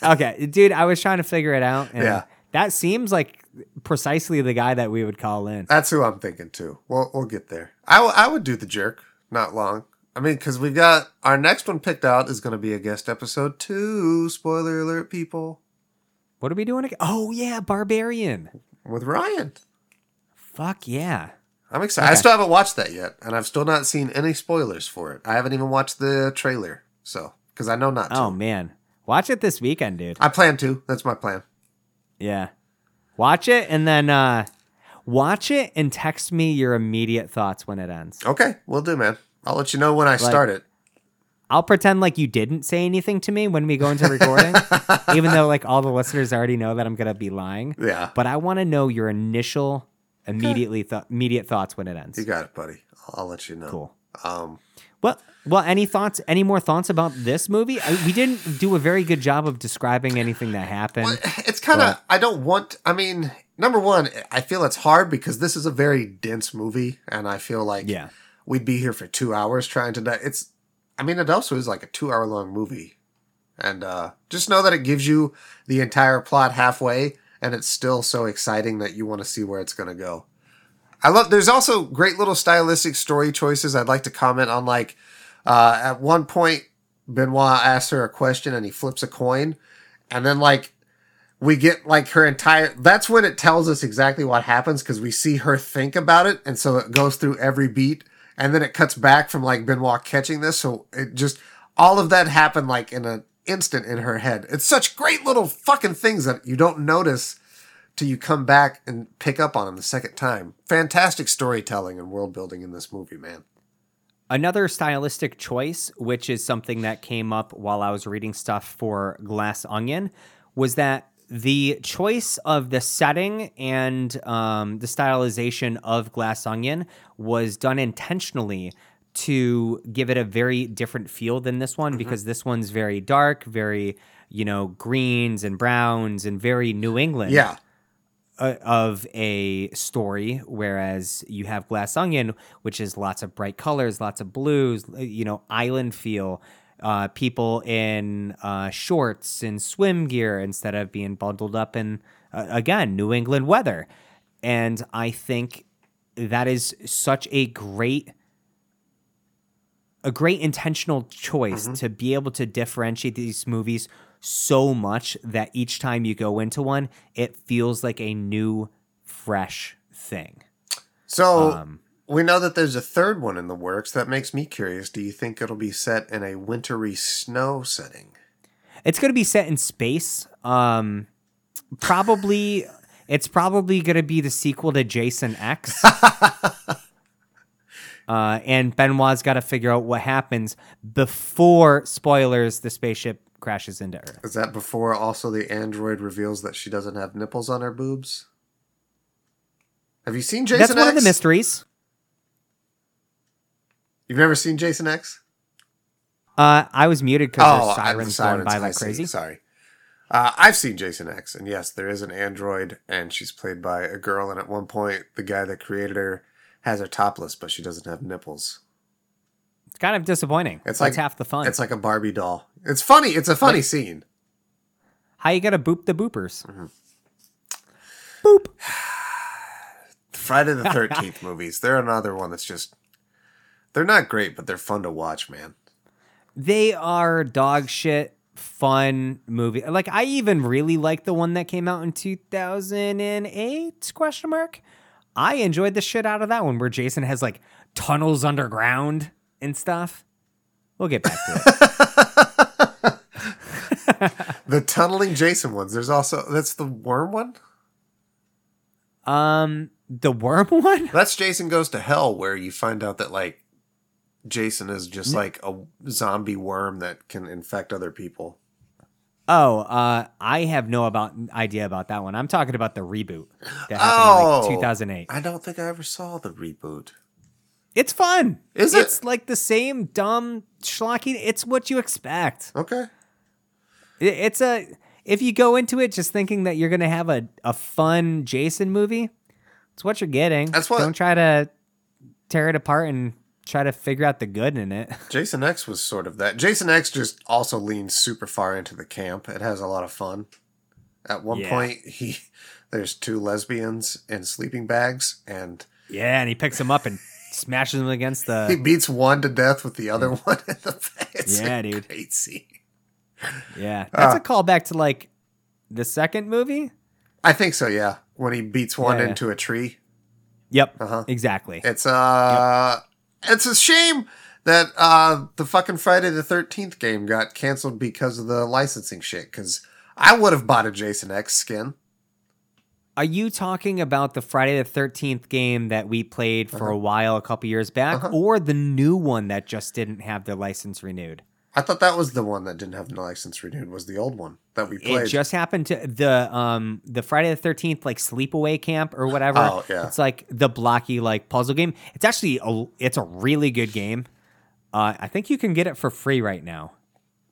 Okay, dude, I was trying to figure it out. And Yeah. that seems like precisely the guy that we would call in. That's who I'm thinking too. We'll we'll get there. I, w- I would do the jerk. Not long. I mean, because we've got our next one picked out is going to be a guest episode too. Spoiler alert, people. What are we doing again? Oh yeah, Barbarian. With Ryan. Fuck yeah. I'm excited. I still haven't watched that yet, and I've still not seen any spoilers for it. I haven't even watched the trailer, so because I know not oh, to. Oh man, watch it this weekend, dude. I plan to. That's my plan. Yeah, watch it and then uh watch it and text me your immediate thoughts when it ends. Okay, we'll do, man. I'll let you know when I start it. I'll pretend like you didn't say anything to me when we go into recording, even though like all the listeners already know that I'm gonna be lying. Yeah, But I want to know your initial, immediately th- immediate thoughts when it ends. you got it, buddy. I'll, I'll let you know. Cool. Um, Well, well, any thoughts? Any more thoughts about this movie? I, we didn't do a very good job of describing anything that happened. Well, it's kind of I don't want I mean number one I feel it's hard because this is a very dense movie and I feel like Yeah. we'd be here for 2 hours trying to di- it's I mean it also is like a 2 hour long movie and uh just know that it gives you the entire plot halfway and it's still so exciting that you want to see where it's going to go. I love there's also great little stylistic story choices I'd like to comment on like uh at one point Benoit asks her a question and he flips a coin. And then like we get like her entire that's when it tells us exactly what happens because we see her think about it. And so it goes through every beat. And then it cuts back from like benoit catching this. So it just all of that happened like in an instant in her head. It's such great little fucking things that you don't notice till you come back and pick up on them the second time. Fantastic storytelling and world building in this movie man Another stylistic choice, which is something that came up while I was reading stuff for Glass Onion, was that the choice of the setting and um, the stylization of Glass Onion was done intentionally to give it a very different feel than this one because this one's very dark, very, you know, greens and browns and very New England. Yeah uh, of a story, whereas you have Glass Onion, which is lots of bright colors, lots of blues, uh, you know, island feel. Uh, people in uh, shorts and swim gear instead of being bundled up in uh, again New England weather, and I think that is such a great a great intentional choice to be able to differentiate these movies so much that each time you go into one, it feels like a new, fresh thing. So Um, we know that there's a third one in the works. That makes me curious. Do you think it'll be set in a wintry snow setting? It's going to be set in space. Um, probably, it's probably going to be the sequel to Jason X. uh, and Benoit's got to figure out what happens before spoilers. The spaceship crashes into Earth. Is that before also the android reveals that she doesn't have nipples on her boobs? Have you seen Jason That's X? one of the mysteries. You've never seen Jason X? Uh, I was muted because Oh, there's the sirens going by like crazy. Sorry. Uh, I've seen Jason X, and yes, there is an android, and she's played by a girl. And at one point, the guy that created her has her topless, but she doesn't have nipples. It's kind of disappointing. It's That's like half the fun. It's like a Barbie doll. It's funny. It's a funny scene. How you gotta boop the boopers? Mm-hmm. Boop. Friday the Thirteenth movies. They're another one that's just. They're not great, but they're fun to watch, man. They are dog shit fun movie. Like I even really like the one that came out in 2008 question mark. I enjoyed the shit out of that one where Jason has like tunnels underground and stuff. We'll get back to it. The tunneling Jason ones. There's also that's the worm one. um the worm one? That's Jason Goes to Hell, where you find out that like Jason is just like a zombie worm that can infect other people. Oh, uh I have no about idea about that one. I'm talking about the reboot that happened Oh, in like 2008. I don't think I ever saw the reboot. It's fun. Is it? It's like the same dumb schlocky. It's what you expect. Okay. It- It's a if you go into it just thinking that you're gonna have a, a fun Jason movie, it's what you're getting. That's what- Don't try to tear it apart and try to figure out the good in it. Jason X was sort of that. Jason X just also leans super far into the camp. It has a lot of fun. At one Yeah. point, he there's two lesbians in sleeping bags, and Yeah, and he picks them up and smashes him against the. he beats one to death with the other one in the face. Yeah, dude. Yeah, that's Ah. a callback to like the second movie. I think so. Yeah, when he beats one Yeah, yeah. into a tree. Yep, Uh-huh. exactly. It's uh, it's a shame that uh the fucking Friday the Thirteenth game got canceled because of the licensing shit. Because I would have bought a Jason X skin. Are you talking about the Friday the Thirteenth game that we played for a while a couple years back, Uh-huh. or the new one that just didn't have their license renewed? I thought that was the one that didn't have the license renewed. Was the old one that we played? It just happened to the um the Friday the Thirteenth like sleepaway camp or whatever. Oh, yeah. It's like the blocky like puzzle game. It's actually a it's a really good game. Uh, I think you can get it for free right now.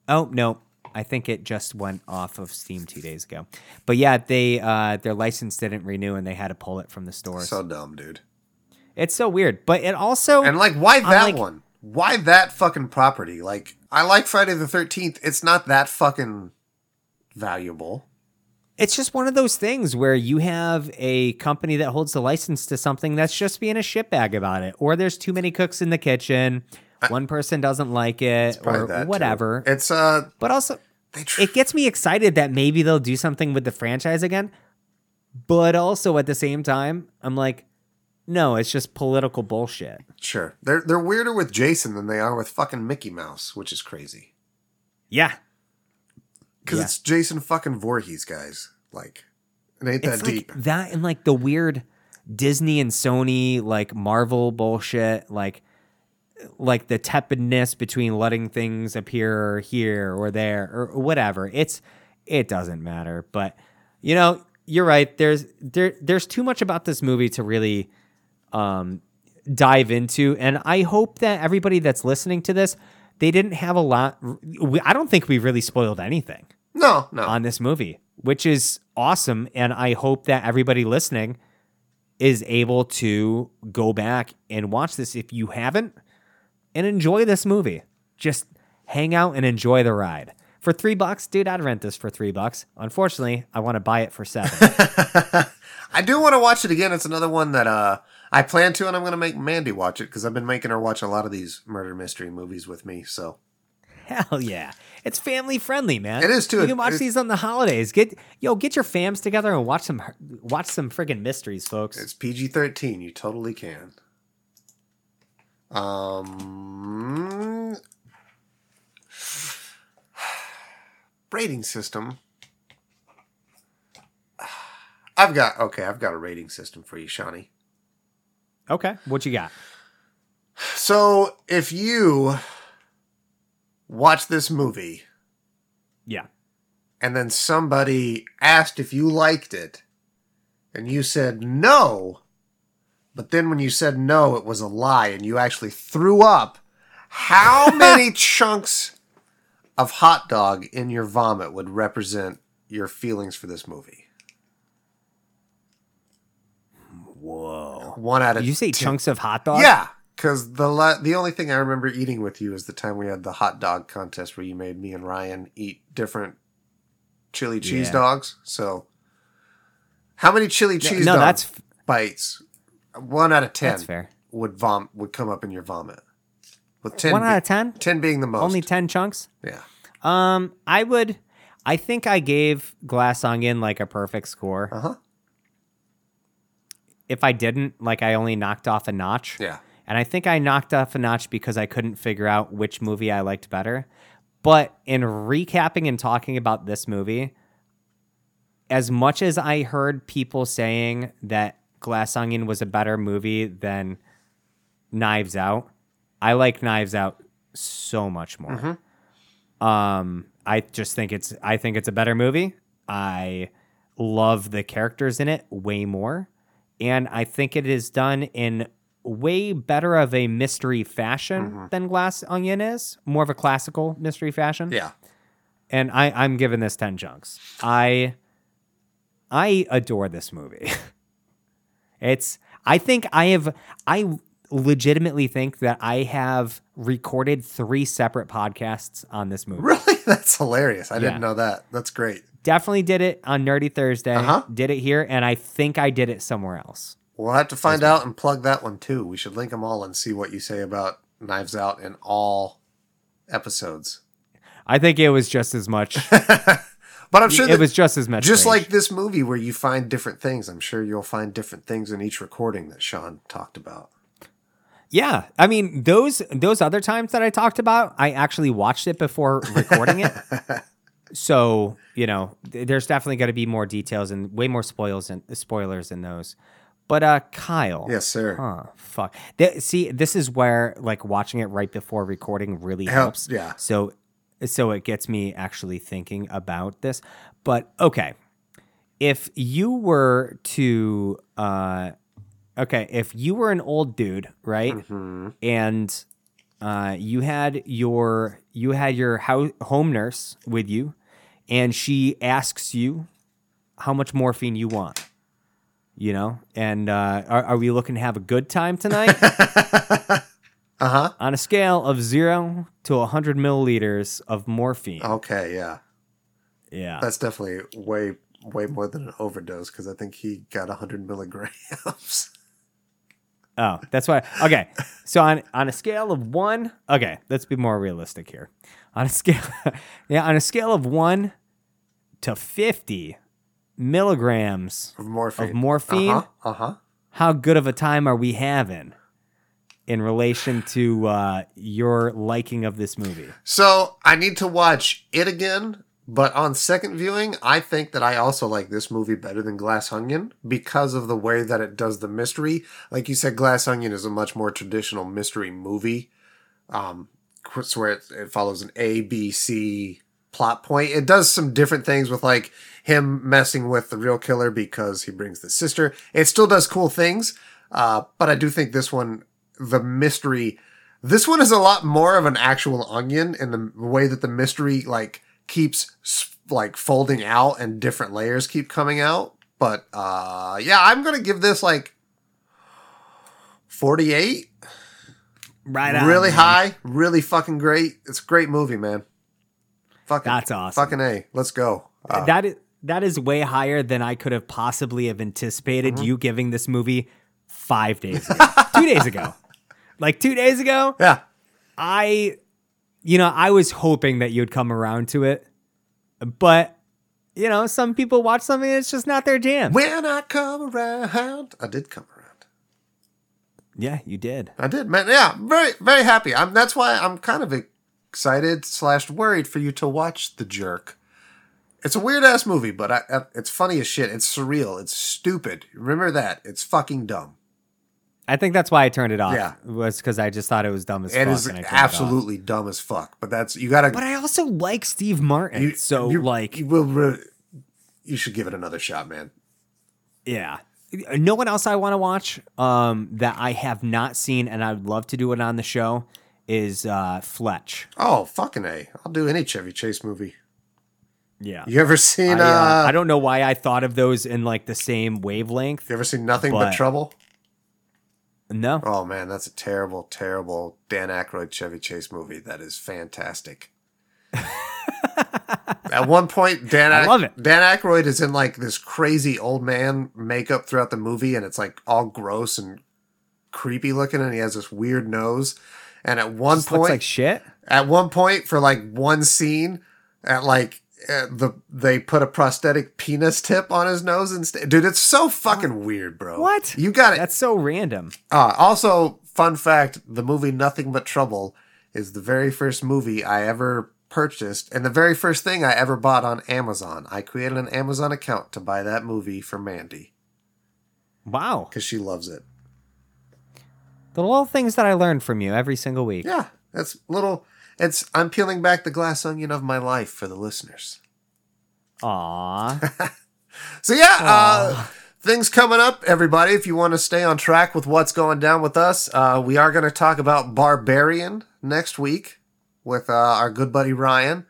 Oh no, I think it just went off of Steam two days ago. But yeah, they uh their license didn't renew and they had to pull it from the stores. so dumb, dude. it's so weird. But it also And like, why that like- one? Why that fucking property? Like, I like Friday the Thirteenth. It's not that fucking valuable. it's just one of those things where you have a company that holds the license to something that's just being a shitbag about it, or there's too many cooks in the kitchen, one person doesn't like it, or that, too. whatever. It's uh, But also, tr- it gets me excited that maybe they'll do something with the franchise again. But also at the same time, I'm like, no, it's just political bullshit. sure they're they're weirder with Jason than they are with fucking Mickey Mouse, which is crazy. Yeah. Because Yeah. it's Jason fucking Voorhees, guys. Like, it ain't that It's like deep. that and like the weird Disney and Sony like Marvel bullshit, like like the tepidness between letting things appear here or there or whatever. It's it doesn't matter. But you know, you're right. There's there there's too much about this movie to really um dive into. And I hope that everybody that's listening to this, they didn't have a lot we, I don't think we really spoiled anything No, no. on this movie, which is awesome. And I hope that everybody listening is able to go back and watch this if you haven't and enjoy this movie. Just hang out and enjoy the ride. For three bucks, dude, I'd rent this for three bucks. Unfortunately, I want to buy it for seven. I do want to watch it again. It's another one that uh I plan to, and I'm going to make Mandy watch it because I've been making her watch a lot of these murder mystery movies with me. So Hell yeah. It's family friendly, man. It is, too. You can watch It's- these on the holidays. Get yo, get your fams together and watch some watch some friggin' mysteries, folks. it's PG-13. You totally can. Um, rating system. I've got okay. I've got a rating system for you, Shawnee. Okay. What you got? So if you watch this movie Yeah. and then somebody asked if you liked it and you said no, but then when you said no, it was a lie and you actually threw up, how many chunks of hot dog in your vomit would represent your feelings for this movie. Whoa. One out of Did you say 10. chunks of hot dog? Yeah, because the la- the only thing I remember eating with you is the time we had the hot dog contest where you made me and Ryan eat different chili cheese Yeah. dogs. So, how many chili cheese no, dog that's- bites? One out of ten That's fair. would vom would come up in your vomit. With ten, One out of 10? ten being the most. Only 10 chunks? yeah. Um, I would. I think I gave Glass Onion like a perfect score. Uh huh. If I didn't, like I only knocked off a notch. Yeah. And I think I knocked off a notch because I couldn't figure out which movie I liked better. But in recapping and talking about this movie, as much as I heard people saying that Glass Onion was a better movie than Knives Out, I like Knives Out so much more. Um, I just think it's I think it's a better movie. I love the characters in it way more, and I think it is done in way better of a mystery fashion than Glass Onion is. More of a classical mystery fashion Yeah. and I, I'm giving this 10 chunks. I I adore this movie. it's I think I have I legitimately think that I have recorded three separate podcasts on this movie. Really, that's hilarious. I Yeah. didn't know that. That's great. Definitely did it on Nerdy Thursday. Uh-huh. Did it here, and I think I did it somewhere else. We'll have to find out and plug that one too. We should link them all and see what you say about Knives Out in all episodes. I think it was just as much. But I'm sure it was just as much. just rage. like this movie where you find different things. I'm sure you'll find different things in each recording that Sean talked about. Yeah, I mean those those other times that I talked about, I actually watched it before recording it. so you know, th- there's definitely going to be more details and way more spoils and spoilers in those. But uh, Kyle, Yes, sir. huh? Fuck. Th- see, this is where like watching it right before recording really Helps, helps. yeah. So so it gets me actually thinking about this. But okay, if you were to uh okay, if you were an old dude, right? Mm-hmm. And uh you had your you had your house, home nurse with you and she asks you how much morphine you want. You know? And uh are, are we looking to have a good time tonight? Uh huh. On a scale of 0 to 100 milliliters of morphine. Okay, yeah. yeah. That's definitely way way more than an overdose because I think he got 100 milligrams. Oh, that's why. Okay, so on on a scale of one, okay, let's be more realistic here. On a scale, yeah, on a scale of one to fifty milligrams of morphine. of morphine, Uh huh. Uh huh. how good of a time are we having in relation to uh, your liking of this movie? So I need to watch it again, but on second viewing, I think that I also like this movie better than Glass Onion because of the way that it does the mystery. Like you said, Glass Onion is a much more traditional mystery movie, um, where it, it follows an A, B, C plot point. It does some different things with like him messing with the real killer because he brings the sister. It still does cool things, uh, but I do think this one, the mystery this one is a lot more of an actual onion in the way that the mystery like keeps like folding out and different layers keep coming out. But uh yeah, I'm gonna give this like 48. Right out really high, really fucking great. It's a great movie, man. Fucking That's awesome. Fucking A. Let's go. Uh, that is that is way higher than I could have possibly have anticipated Mm-hmm. you giving this movie five days ago, two days ago, like two days ago. yeah. I, you know, I was hoping that you'd come around to it, but you know, some people watch something that's just not their jam. When I come around, I did come around. Yeah, you did. I did, man. Yeah, very, very happy. I'm. That's why I'm kind of excited slash worried for you to watch The Jerk. It's a weird ass movie, but I, I, it's funny as shit. It's surreal. It's stupid. Remember that. It's fucking dumb. I think that's why I turned it off. Yeah. was because I just thought it was dumb as It fuck. is and I turned it absolutely dumb as fuck. But that's you gotta. But I also like Steve Martin, you, so you- like, you will. re- You should give it another shot, man. yeah. No one else I want to watch um, that I have not seen, and I'd love to do it on the show is uh, Fletch. Oh fucking a! I'll do any Chevy Chase movie. Yeah. You ever seen? I, uh, uh, I don't know why I thought of those in like the same wavelength. You ever seen Nothing but, but- Trouble? No. Oh man, that's a terrible, terrible Dan Aykroyd Chevy Chase movie. That is fantastic. At one point, Dan I Ack- love it. Dan Aykroyd is in like this crazy old man makeup throughout the movie, and it's like all gross and creepy looking, and he has this weird nose. And at one Just point, looks like shit. at one point for like one scene, at like uh, the they put a prosthetic penis tip on his nose instead. Dude, it's so fucking weird, bro. What? You got it. That's so random. Uh, also, fun fact: the movie Nothing But Trouble is the very first movie I ever purchased, and the very first thing I ever bought on Amazon. I created an Amazon account to buy that movie for Mandy Wow. because she loves it. The little things that I learned from you every single week. Yeah, that's little. It's I'm peeling back the glass onion of my life for the listeners. Aw. So yeah, uh, things coming up, everybody. If you want to stay on track with what's going down with us, uh, we are going to talk about Barbarian next week with uh, our good buddy Ryan.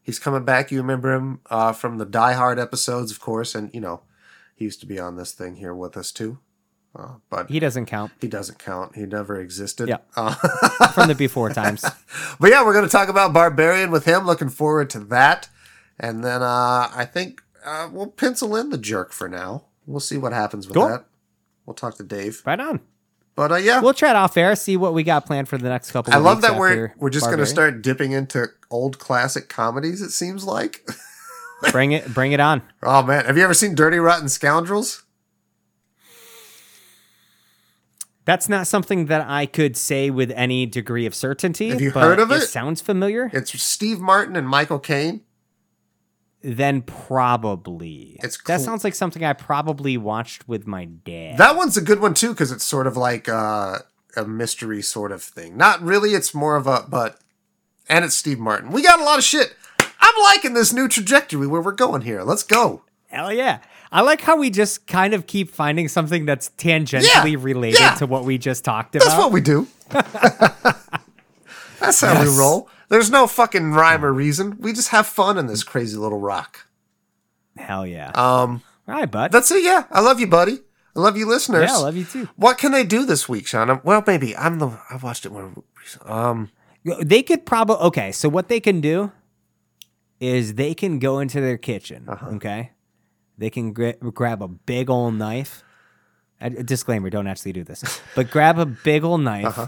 He's coming back. You remember him uh, from the Die Hard episodes, of course, and you know he used to be on this thing here with us too. Uh, but he doesn't count he doesn't count. He never existed. Yeah. Uh, from the before times. but yeah, we're going to talk about Barbarian with him. Looking forward to that. And then uh, I think uh, we'll pencil in the jerk for now. We'll see what happens with Cool. that. We'll talk to Dave. Right on. But uh, yeah, We'll chat off air, see what we got planned for the next couple of weeks. I love that we're we're just going to start dipping into old classic comedies. It seems like. Bring it bring it on. oh man, have you ever seen Dirty Rotten Scoundrels? That's not something that I could say with any degree of certainty. Have you but heard of it? it? sounds familiar. It's Steve Martin and Michael Caine. then probably. It's that sounds like something I probably watched with my dad. That one's a good one too because it's sort of like uh, a mystery sort of thing. Not really. It's more of a but, and it's Steve Martin. We got a lot of shit. I'm liking this new trajectory where we're going here. Let's go. Hell yeah. I like how we just kind of keep finding something that's tangentially Yeah, related yeah. to what we just talked about. That's what we do. That's how Yes. we roll. There's no fucking rhyme or reason. We just have fun in this crazy little rock. Hell yeah. Um, All right, bud. that's it. Yeah, I love you, buddy. I love you, listeners. Yeah, I love you too. What can they do this week, Sean? Well, maybe I'm the. I watched it Um, They could probably okay. So what they can do is they can go into their kitchen. Uh-huh. Okay, they can gra- grab a big old knife. A, disclaimer: Don't actually do this, but grab a big old knife. Uh-huh.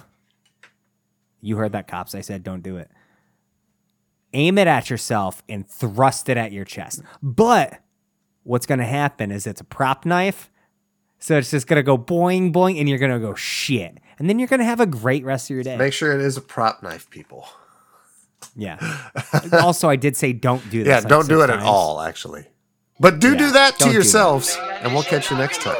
You heard that, cops. I said don't do it. Aim it at yourself and thrust it at your chest. But what's going to happen is it's a prop knife. So it's just going to go boing, boing, and you're going to go shit. And then you're going to have a great rest of your day. make sure it is a prop knife, people. Yeah. also, I did say don't do this. Yeah, don't do it at all, actually. But do Yeah, do that to don't do that. yourselves, and we'll catch you next time.